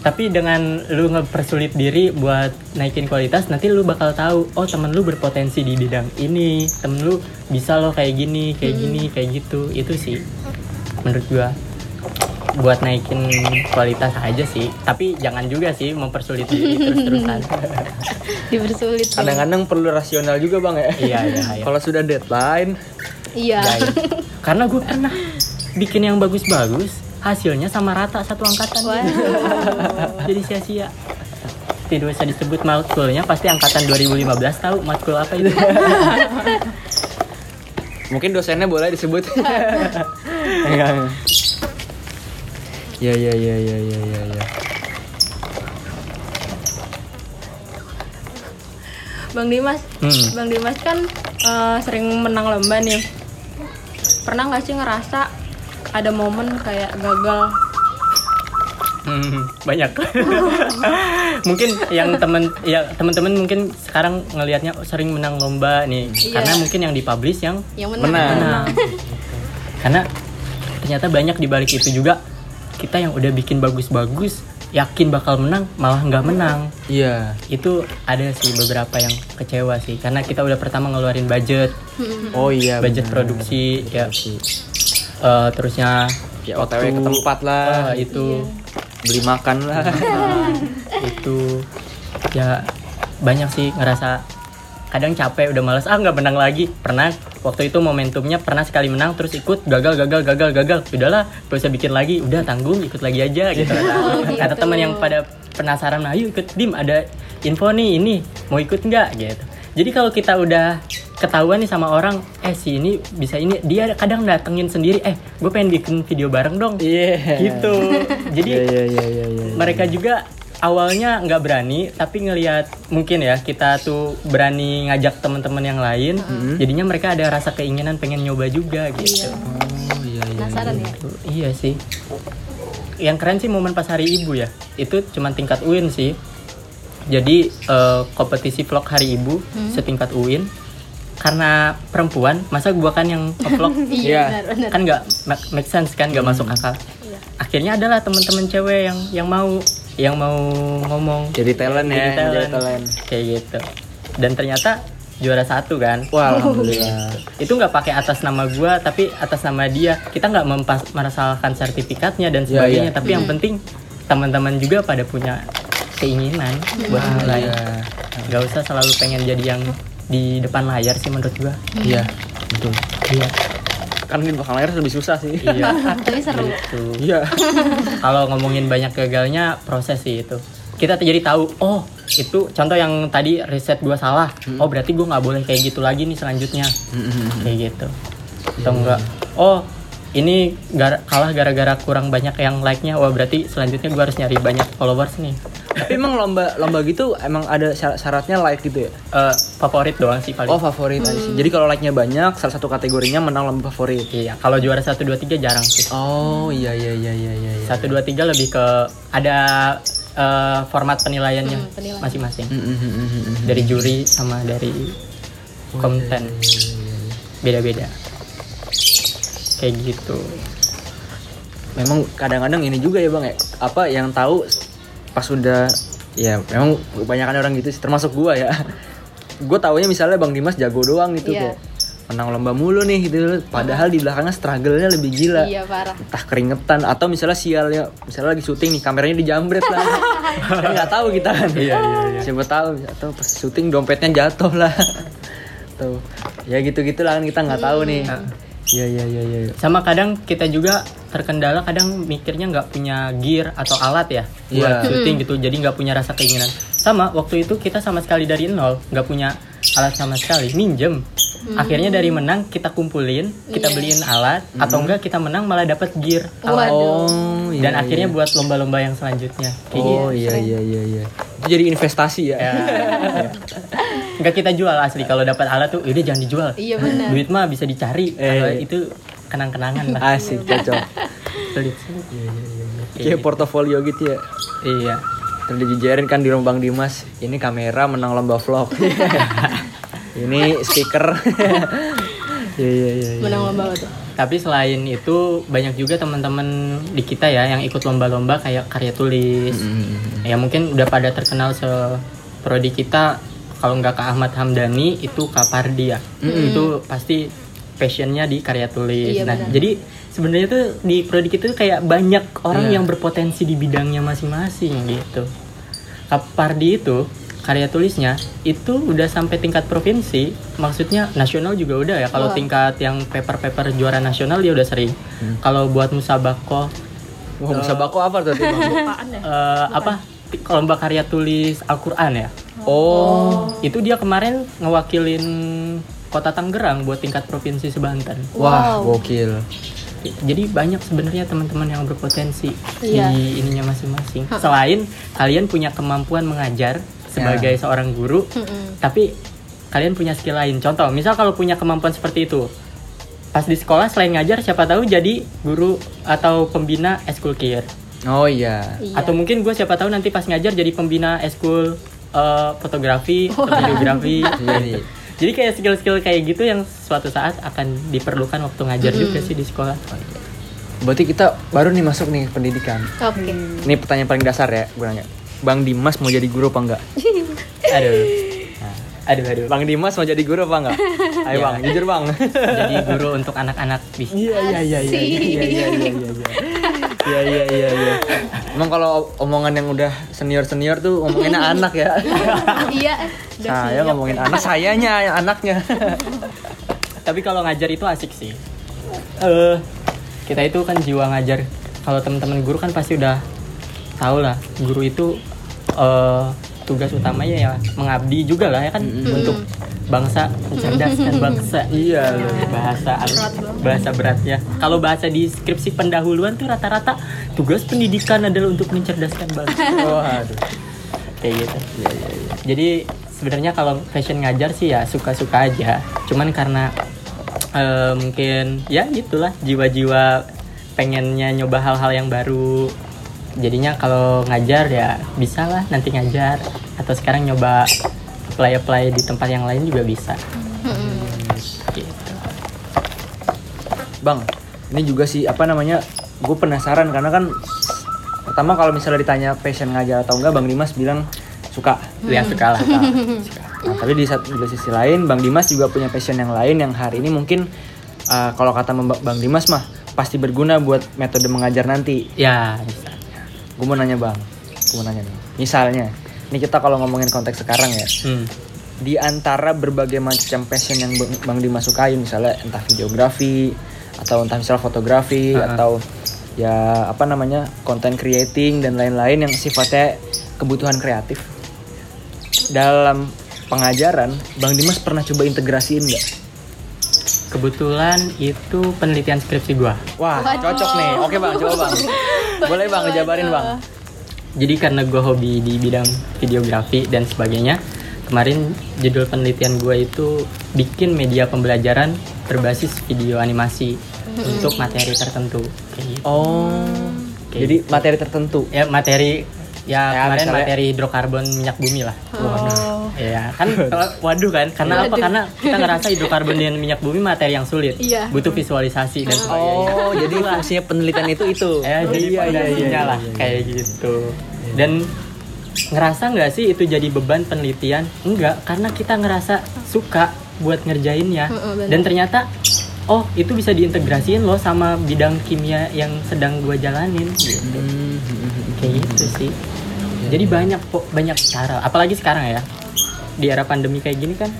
Tapi dengan lu ngepersulit diri buat naikin kualitas nanti lu bakal tahu oh temen lu berpotensi di bidang ini temen lu bisa lo kayak gini kayak gini kayak gitu. Itu sih menurut gua buat naikin kualitas aja sih. Tapi jangan juga sih mempersulit diri terus-terusan.
Dipersulit dong.
kadang-kadang perlu rasional juga bang ya?
Iya iya iya.
Kalau sudah deadline.
Iya.
Ya, iya. karena gue pernah bikin yang bagus-bagus hasilnya sama rata satu angkatan.
Wah.
jadi sia-sia. Tidak bisa disebut matkulnya pasti angkatan 2015 tahu matkul apa itu.
Mungkin dosennya boleh disebut. Enggak. Ya ya ya ya ya ya ya.
Bang Dimas
Hmm.
bang Dimas kan eh, sering menang lomba nih. Pernah nggak sih ngerasa ada momen kayak gagal?
Hmm, banyak. Mungkin yang temen ya teman-teman mungkin sekarang ngelihatnya oh, sering menang lomba nih.
Iya.
karena mungkin yang dipublish yang
yang menang,
Menang.
menang. Karena ternyata banyak di balik itu juga kita yang udah bikin bagus-bagus yakin bakal menang malah nggak menang.
Iya.
Itu ada sih beberapa yang kecewa sih karena kita udah pertama ngeluarin budget.
Oh iya
budget
benar.
produksi ya. Eh, terusnya
ya otw ke tempat lah.
Eh, itu.
Beli makan lah.
Itu. Ya banyak sih ngerasa kadang capek udah males ah nggak menang lagi. Pernah waktu itu momentumnya pernah sekali menang terus ikut gagal gagal gagal gagal. Udahlah gak usah bikin lagi. Udah tanggung ikut lagi aja gitu.
Oh,
kata
gitu.
teman yang pada penasaran nah yuk ikut dim ada info nih ini mau ikut nggak? Gitu. Jadi kalau kita udah ketahuan nih sama orang eh si ini bisa ini dia kadang datengin sendiri eh gue pengen bikin video bareng dong.
Iya.
Gitu. Jadi
iya iya iya iya iya.
mereka juga awalnya nggak berani tapi ngelihat mungkin ya kita tuh berani ngajak teman-teman yang lain jadinya mereka ada rasa keinginan pengen nyoba juga gitu.
Oh iya iya
penasaran ya?
Iya sih. Yang keren sih momen pas hari ibu ya itu cuman tingkat UIN sih. Jadi eh, kompetisi vlog hari ibu setingkat UIN karena perempuan masa gua kan yang vlog
Iya.
iya.
kan nggak ma- make sense kan nggak masuk akal. Akhirnya adalah teman-teman cewek yang yang mau yang mau ngomong.
Jadi talent ya
Jadi talent.
jadi talent.
kayak gitu. Dan ternyata juara satu kan?
Wah alhamdulillah.
Itu nggak pakai atas nama gua tapi atas nama dia. Kita nggak mempas merasalkan sertifikatnya dan
Iya,
sebagainya.
Iya.
tapi yang penting teman-teman juga pada punya keinginan buat mulai.
iya.
nggak usah selalu pengen jadi yang di depan layar sih menurut gua.
Iya betul.
Iya
kan di belakang layar lebih susah sih.
Iya.
Tapi seru.
Gitu.
Iya.
Kalau ngomongin banyak gagalnya proses sih itu. Kita tuh jadi tahu oh itu contoh yang tadi riset gua salah. Oh berarti gua nggak boleh kayak gitu lagi nih selanjutnya. Kayak gitu. Atau enggak oh ini gara- kalah gara-gara kurang banyak yang like-nya wah berarti selanjutnya gue harus nyari banyak followers nih
Tapi emang lomba lomba gitu emang ada syarat- syaratnya like gitu ya?
Eh, favorit doang sih paling
Oh favorit aja sih. Jadi kalau like-nya banyak, salah satu kategorinya menang lomba favorit.
iya kalau juara 1, 2, 3 jarang sih
Oh iya iya iya iya iya. iya.
satu dua tiga lebih ke ada eh, format penilaiannya
Hmm, penilaian.
masing-masing
Mm, mm, mm, mm, mm.
dari juri sama dari konten beda-beda kayak gitu
Memang kadang-kadang ini juga ya bang ya. Apa yang tahu pas udah ya memang kebanyakan orang gitu sih termasuk gua ya. gue taunya misalnya bang Dimas jago doang gitu
Iya.
kayak menang lomba mulu nih gitu. Padahal di belakangnya struggle-nya lebih gila.
Iya parah.
entah keringetan atau misalnya sialnya misalnya lagi syuting nih kameranya dijambret lah kan nggak tahu kita kan iya, iya, siapa tahu atau pas syuting dompetnya jatuh lah tuh ya gitu gitulah kan kita nggak tahu nih iya iya iya iya
sama kadang kita juga terkendala kadang mikirnya nggak punya gear atau alat ya buat
Iya.
syuting gitu jadi nggak punya rasa keinginan sama waktu itu kita sama sekali dari nol nggak punya alat sama sekali minjem akhirnya dari menang kita kumpulin kita
Iya.
beliin alat atau enggak kita menang malah dapat gear alat.
Waduh.
oh iya,
dan
iya.
akhirnya buat lomba-lomba yang selanjutnya kayak gitu.
oh iya iya iya iya itu jadi investasi ya,
Ya. Enggak kita jual asli kalau dapat alat tuh ini jangan dijual.
Iya benar.
Duit mah bisa dicari. Kalau
Eh.
itu kenang-kenangan lah.
asik cocok
Sulit.
kayak portofolio gitu ya
Iya.
terus dijejerin kan di rumah Bang Dimas ini kamera menang lomba vlog ini speaker iya iya iya iya.
Menang lomba tuh.
Tapi selain itu banyak juga teman-teman di kita ya yang ikut lomba-lomba kayak karya tulis. Ya mungkin udah pada terkenal se prodi kita kalau nggak ke Ahmad Hamdani itu Kak Pardi ya. Itu pasti passionnya di karya tulis.
Iya,
nah,
benar.
jadi sebenarnya tuh di prodi kita tuh kayak banyak orang
Iya.
yang berpotensi di bidangnya masing-masing gitu. Kak Pardi itu karya tulisnya itu udah sampai tingkat provinsi, maksudnya nasional juga udah ya. Kalau
Wah.
tingkat yang paper-paper juara nasional dia udah sering.
Hmm.
Kalau buat musabako
Wah, bisa bako apa tuh
ya?
eh, apa lomba karya tulis Al-Qur'an ya.
Oh,
Itu dia kemarin ngewakilin Kota Tangerang buat tingkat provinsi sebanten.
wah,
Wow.
gokil.
Jadi banyak sebenarnya teman-teman yang berpotensi
Iya.
di ininya masing-masing. Selain kalian punya kemampuan mengajar sebagai
Ya.
seorang guru,
Mm-mm.
tapi kalian punya skill lain. Contoh, misal kalau punya kemampuan seperti itu, pas di sekolah selain ngajar, siapa tahu jadi guru atau pembina eskul kir.
Oh iya.
Iya.
Atau mungkin gue siapa tahu nanti pas ngajar jadi pembina eskul eh, fotografi, atau videografi.
Jadi,
jadi kayak skill-skill kayak gitu yang suatu saat akan diperlukan waktu ngajar juga sih di sekolah.
berarti kita baru nih masuk nih pendidikan.
Oke.
Ini pertanyaan paling dasar ya, gue nanya. Bang Dimas mau jadi guru apa enggak?
Aduh. Nah, aduh aduh.
Bang Dimas mau jadi guru apa enggak? Ayo
Ya.
bang, jujur bang.
jadi guru untuk anak-anak.
Iya iya iya iya iya iya iya iya iya. Iya iya iya. Emang kalau omongan yang udah senior senior tuh ngomonginnya anak ya.
Iya.
Saya ngomongin anak, sayanya yang anaknya.
Tapi kalau ngajar itu asik sih. Eh, kita itu kan jiwa ngajar. Kalau teman-teman guru kan pasti udah tahu lah, guru itu eh, tugas utamanya ya mengabdi juga lah ya kan untuk bangsa, mencerdaskan bangsa.
Iya loh.
bahasa bahasa beratnya. Kalau bahasa di skripsi pendahuluan tuh rata-rata tugas pendidikan adalah untuk mencerdaskan bangsa.
Waduh.
kayak gitu. Jadi sebenarnya kalau passion ngajar sih ya suka-suka aja. Cuman karena eh, mungkin ya gitulah jiwa-jiwa pengennya nyoba hal-hal yang baru. Jadinya kalau ngajar ya bisa lah nanti ngajar atau sekarang nyoba apply apply di tempat yang lain juga bisa. Gitu.
Bang, ini juga sih apa namanya? Gue penasaran karena kan pertama kalau misalnya ditanya passion ngajar atau enggak, Bang Dimas bilang suka.
Ya suka lah.
Nah, tapi di, sat- di sisi lain, Bang Dimas juga punya passion yang lain yang hari ini mungkin uh, kalau kata Bang Dimas mah pasti berguna buat metode mengajar nanti.
Ya bisa.
Gue mau nanya Bang, gue mau nanya nih. Misalnya, ini kita kalau ngomongin konteks sekarang ya,
Hmm.
di antara berbagai macam passion yang Bang- Dimas sukai misalnya entah videografi atau entah misalnya fotografi
Ha-ha.
atau ya apa namanya content creating dan lain-lain yang sifatnya kebutuhan kreatif dalam pengajaran Bang Dimas pernah coba integrasiin nggak
kebetulan itu penelitian skripsi gua.
Wah,
Waduh.
cocok nih. Oke bang, coba bang. Boleh bang, ngejabarin bang.
Jadi karena gua hobi di bidang videografi dan sebagainya, kemarin judul penelitian gua itu bikin media pembelajaran berbasis video animasi untuk materi tertentu. Kayak gitu.
Oh,
Kayak
jadi
gitu.
materi tertentu.
Ya materi ya,
Ya,
kemarin
misalnya-
materi hidrokarbon minyak bumi lah.
Oh.
Iya kan waduh. kan? Karena apa?
Waduh.
karena kita ngerasa hidrokarbon dan minyak bumi materi yang sulit.
Iya.
butuh visualisasi dan sebagainya.
Oh, jadi fungsinya penelitian itu itu.
eh jadi fondasinya lah kayak gitu. Dan ngerasa nggak sih itu jadi beban penelitian? Enggak karena kita ngerasa suka buat ngerjainnya.
Heeh, benar.
dan ternyata oh itu bisa diintegrasiin loh sama bidang kimia yang sedang gua jalanin gitu. Kayak gitu sih jadi banyak kok banyak cara. Apalagi sekarang ya di era pandemi kayak gini kan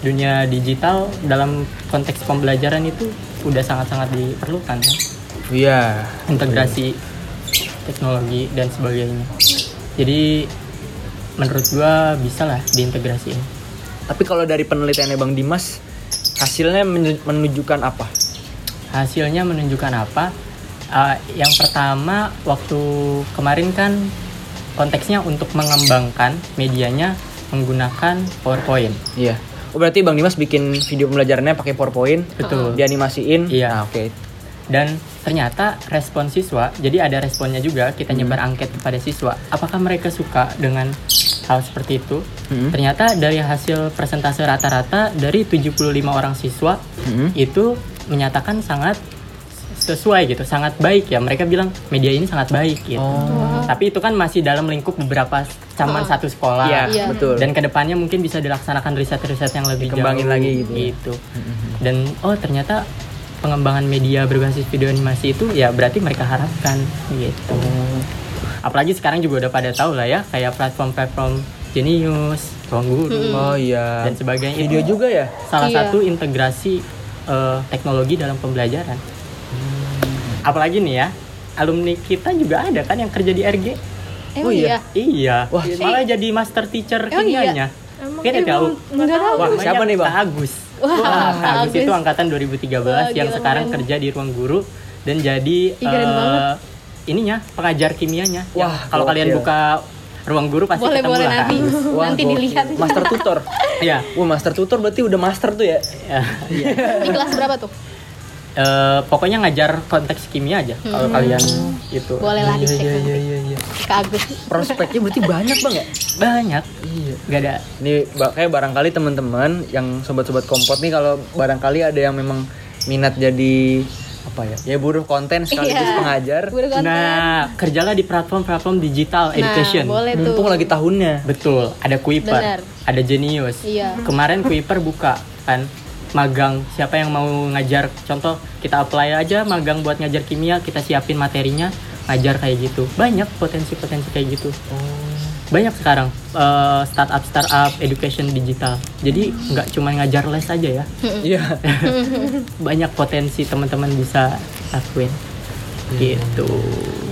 dunia digital dalam konteks pembelajaran itu udah sangat-sangat diperlukan kan
Iya.
integrasi teknologi dan sebagainya. Jadi menurut gua bisa lah diintegrasiin.
Tapi kalau dari penelitiannya Bang Dimas, hasilnya men- menunjukkan apa?
hasilnya menunjukkan apa? Uh, yang pertama waktu kemarin kan konteksnya untuk mengembangkan medianya menggunakan PowerPoint
Iya. Oh, berarti Bang Dimas bikin video pembelajarannya pakai PowerPoint,
Betul.
dianimasiin.
Iya.
Nah, oke.
dan ternyata respon siswa jadi ada responnya juga kita nyebar angket kepada siswa apakah mereka suka dengan hal seperti itu
Hmm.
ternyata dari hasil persentase rata-rata dari 75 orang siswa
Hmm.
itu menyatakan sangat sesuai gitu sangat baik ya mereka bilang media ini sangat baik gitu
Oh.
tapi itu kan masih dalam lingkup beberapa caman satu sekolah
Iya,
Iya.
betul.
dan ke depannya mungkin bisa dilaksanakan riset-riset yang lebih
Dikembangin
jauh
lagi gitu ya.
gitu. dan oh ternyata pengembangan media berbasis video animasi itu ya berarti mereka harapkan gitu apalagi sekarang juga udah pada tahu lah ya kayak platform-platform Genius, Ruang Guru
Oh iya.
dan sebagainya
Video
itu
juga ya?
salah
Iya.
satu integrasi eh, teknologi dalam pembelajaran apalagi nih ya alumni kita juga ada kan yang kerja di RG
Emang
Oh, iya?
iya?
Iya,
Wah.
malah jadi master teacher
Emang iya?
kimianya.
Emang
Kita
iya,
tahu.
Enggak tahu.
Wah, siapa nih, Bang?
Agus.
Wah,
Kak Agus
Agus.
itu angkatan 2013
Wah,
yang
gila,
sekarang
keren.
kerja di ruang guru dan jadi
Ih,
eh,
banget.
ininya pengajar kimianya.
Wah,
kalau kalian buka ruang guru pasti
Boleh,
ketemu
boleh
lah.
Nanti.
Wah,
Nanti
gokil.
dilihat.
Master tutor.
Iya.
Wah, master tutor berarti udah master tuh ya?
Ya.
Di kelas berapa tuh?
Eh, pokoknya ngajar konteks kimia aja kalau kalian itu.
Boleh lah dicek
Iya,
nanti.
iya, iya, iya.
Kak Agus.
Prospeknya berarti banyak Bang ya?
Banyak.
Iya.
Gak ada
Ini kayak barangkali teman-teman yang sobat-sobat kompot nih kalau barangkali ada yang memang minat jadi apa ya? Ya buruh konten sekaligus
Iya.
pengajar.
Guru konten.
Nah, kerjalah di platform-platform digital education.
Nah, boleh tuh.
Mumpung lagi tahunnya.
Betul, ada Kuiper,
Benar.
ada Genius.
Iya.
Kemarin Kuiper buka kan magang. Siapa yang mau ngajar? Contoh kita apply aja magang buat ngajar kimia, kita siapin materinya, ngajar kayak gitu. Banyak potensi-potensi kayak gitu. Banyak sekarang eh, startup startup education digital. Jadi nggak cuma ngajar les aja ya.
Iya.
Banyak potensi teman-teman bisa lakuin. Gitu.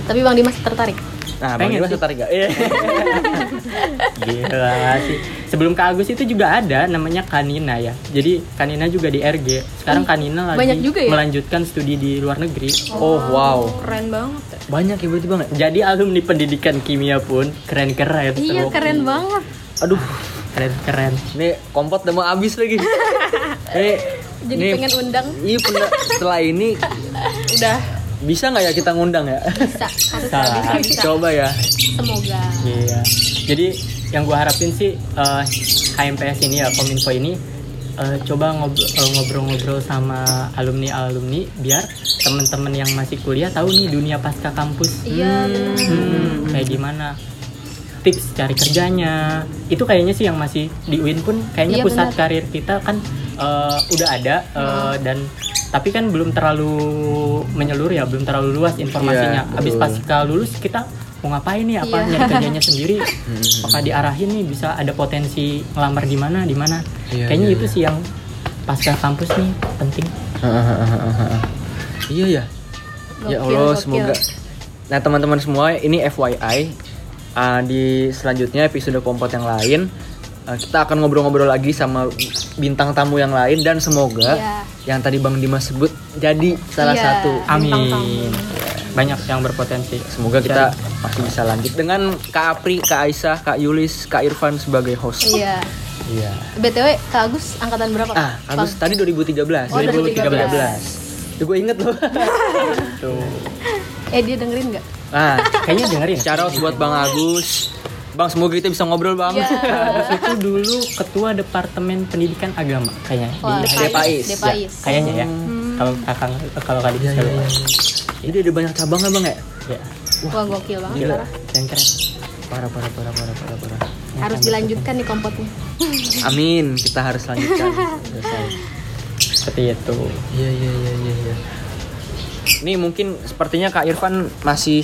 Tapi Bang Dimas tertarik?
Nah, Bang
Pengen
Dimas tertarik gak? Iya.
Gila sih. Sebelum Kak Agus itu juga ada namanya Kanina ya. Jadi Kanina juga di RG. Sekarang Kanina lagi
banyak juga ya?
melanjutkan studi di luar negeri.
Oh, wow.
Keren banget ya.
Banyak ya berarti Bang ya?
Jadi alumni pendidikan kimia pun keren-keren.
Iya,
tuh.
keren banget.
Aduh,
Keren-keren.
ini kompot udah mau habis lagi. Eh,
Jadi
ini-
pengen undang.
Iya, setelah ini
Udah
bisa nggak ya kita ngundang ya?
Bisa, harus
Bisa.
bisa, bisa.
Coba ya.
Semoga.
Iya. Jadi yang gua harapin sih eh, HMPS ini ya Kominfo ini eh, coba eh, ngobrol-ngobrol sama alumni-alumni biar teman-teman yang masih kuliah tahu nih dunia pasca kampus.
Iya, benar.
Hmm, kayak gimana? Tips cari kerjanya. Itu kayaknya sih yang masih di UIN pun kayaknya
Iya,
pusat
benar.
karir kita kan eh, udah ada eh, dan tapi kan belum terlalu menyeluruh ya, belum terlalu luas informasinya.
Iya,
Habis pasca lulus kita mau ngapain nih? Apa
Iya.
nyari kerjanya sendiri?
Hmm.
Apakah diarahin nih bisa ada potensi ngelamar di mana di mana?
Iya,
kayaknya
iya,
itu sih yang pasca kampus nih penting.
iya ya. Ya
Gokil,
Allah, semoga. Nah teman-teman semua, ini FYI. Uh, di selanjutnya episode kompot yang lain, uh, kita akan ngobrol-ngobrol lagi sama bintang tamu yang lain dan semoga
Iya.
yang tadi Bang Dimas sebut jadi salah
Iya.
satu.
Amin. Banyak yang berpotensi.
Semoga kita masih bisa lanjut dengan Kak Apri, Kak Aisyah, Kak Yulis, Kak Irfan sebagai host.
Iya.
Iya.
BTW Kak Agus angkatan berapa?
Ah, Agus
Bang?
tadi 2013.
Oh, 2013.
Ya, gue inget loh.
Tuh.
Eh dia dengerin nggak?
Nah,
Kayaknya dengerin.
shout out buat Bang Agus. Bang, semoga kita bisa ngobrol, Bang.
Iya.
Agus itu dulu ketua departemen pendidikan agama kayaknya
Wah,
di
Depais.
Depais.
Ya, kayaknya ya. Kalau kakak kalau kali bisa lupa.
Jadi ada banyak cabang kan, Bang ya?
Ya.
Wah gokil banget
Gila.
Keren keren.
Parah, parah, parah, parah, parah, parah.
Harus dilanjutkan nih kompotnya.
Amin, kita harus lanjutkan. Selesai.
Seperti itu.
Iya, iya, iya, iya, iya. Ini mungkin sepertinya Kak Irfan masih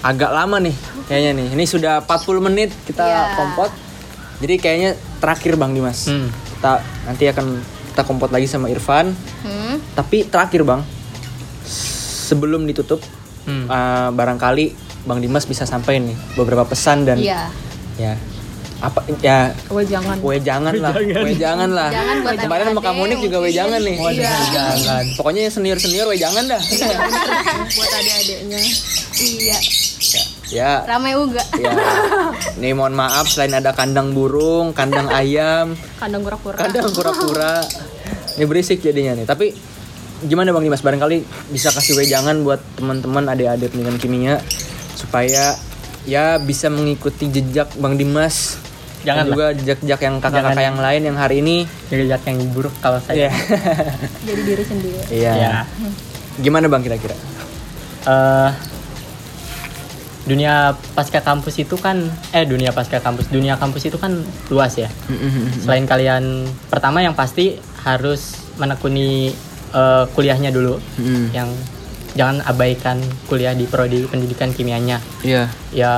agak lama nih kayaknya nih. Ini sudah 40 menit kita
Iya.
kompot. Jadi kayaknya terakhir Bang Dimas.
Hmm.
Kita nanti akan kita kompot lagi sama Irfan.
Hmm.
Tapi terakhir Bang, sebelum ditutup
Hmm.
eh, barangkali Bang Dimas bisa sampaikan nih beberapa pesan dan
Iya.
ya apa ya
Gue jangan.
Kue jangan lah, kue jangan lah.
Jangan buat
Kemarin sama
adik-adik
Kak Monik juga kue
mungkin.
jangan nih.
Iya.
jangan. Pokoknya yang senior senior kue jangan dah.
Buat adik-adiknya.
Iya.
ya,
Ramai juga.
ya. Nih mohon maaf selain ada kandang burung, kandang ayam,
Kandang kura-kura.
kandang kura-kura. Ini berisik jadinya nih. Tapi gimana Bang Dimas barangkali bisa kasih kue jangan buat teman-teman adik-adik dengan kimia supaya ya bisa mengikuti jejak Bang Dimas.
Jangan
juga jejak-jejak yang kakak-kakak yang lain yang hari ini
Jejak yang buruk kalau saya.
Iya.
Jadi diri sendiri.
Iya.
Ya.
Gimana Bang kira-kira?
eh dunia pasca kampus itu kan eh dunia pasca kampus dunia kampus itu kan luas ya selain kalian pertama yang pasti harus menekuni eh, kuliahnya dulu
Mm.
yang jangan abaikan kuliah di prodi pendidikan kimianya
Iya.
ya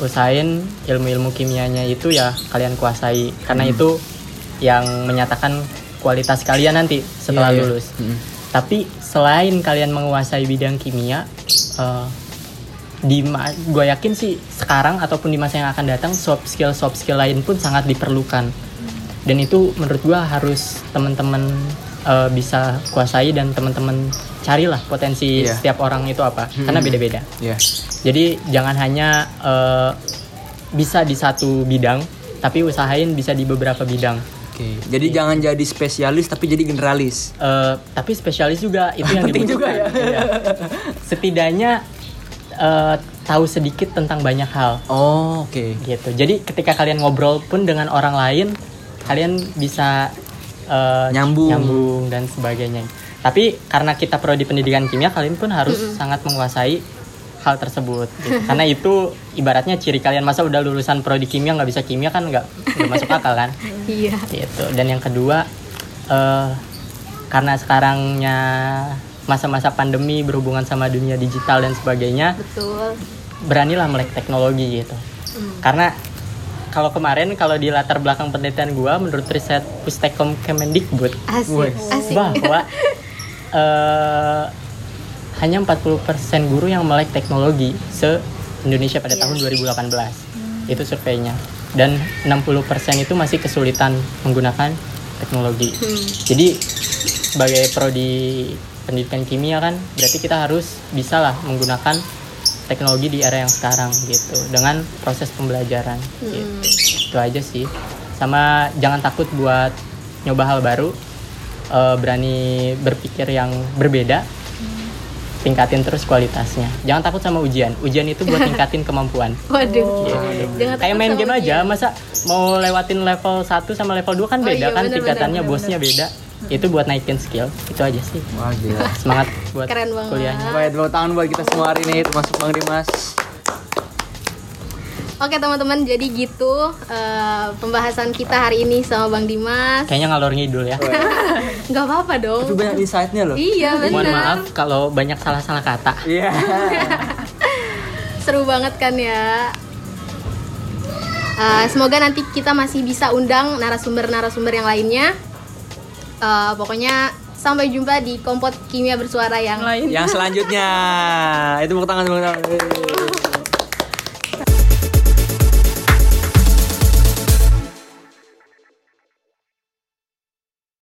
usahain ilmu-ilmu kimianya itu ya kalian kuasai karena itu yang menyatakan kualitas kalian nanti setelah
Iya, iya.
lulus
Mm.
tapi selain kalian menguasai bidang kimia eh, di gue yakin sih sekarang ataupun di masa yang akan datang soft skill soft skill lain pun sangat diperlukan dan itu menurut gue harus teman-teman eh, bisa kuasai dan teman-teman carilah potensi
Iya.
setiap orang itu apa karena beda-beda
Iya.
jadi jangan hanya eh, bisa di satu bidang tapi usahain bisa di beberapa bidang
Oke. Jadi jangan jadi spesialis tapi jadi generalis.
Eh, tapi spesialis juga itu yang
Penting juga ya.
Iya. Setidaknya eh, tahu sedikit tentang banyak hal
Oh, oke.
gitu. Jadi ketika kalian ngobrol pun dengan orang lain, kalian bisa eh,
Nyambung.
nyambung dan sebagainya. Tapi karena kita prodi pendidikan kimia, kalian pun harus sangat menguasai hal tersebut. gitu. Karena itu ibaratnya ciri kalian masa udah lulusan prodi kimia nggak bisa kimia kan nggak masuk akal kan
Iya.
gitu dan yang kedua eh karena sekarangnya masa-masa pandemi berhubungan sama dunia digital dan sebagainya
Betul.
beranilah melek teknologi gitu karena kalau kemarin kalau di latar belakang penelitian gua menurut riset Pustekom Kemendikbud
Asik. Asik.
bahwa eh hanya 40% guru yang melek teknologi se Indonesia pada
Iya.
tahun 2018 itu surveinya dan 60% itu masih kesulitan menggunakan teknologi
Hmm.
jadi sebagai prodi pendidikan kimia kan berarti kita harus bisa lah menggunakan teknologi di era yang sekarang gitu dengan proses pembelajaran gitu. itu aja sih. Sama jangan takut buat nyoba hal baru eh, berani berpikir yang berbeda tingkatin terus kualitasnya. Jangan takut sama ujian. Ujian itu buat tingkatin kemampuan.
Waduh. Jangan
kayak
takut
main game aja.
Ujian.
masa mau lewatin level 1 sama level 2 kan
Oh
beda
iya,
kan
bener,
tingkatannya
bener,
bosnya beda itu buat naikin skill itu aja sih
Wah, gila.
semangat buat
Keren banget.
kuliahnya
Baik, tepuk tangan buat kita semua hari ini termasuk Bang Dimas.
Oke teman-teman, jadi gitu eh, pembahasan kita hari ini sama Bang Dimas.
kayaknya ngalor ngidul ya
Nggak apa-apa dong.
Tapi banyak insight-nya loh.
Iya
mohon
benar.
maaf kalau banyak salah-salah kata
Iya.
Seru banget kan ya. Eh, semoga nanti kita masih bisa undang narasumber-narasumber yang lainnya. Eh, pokoknya sampai jumpa di kompot kimia bersuara yang
Lain.
Yang selanjutnya itu tepuk tangan tangan.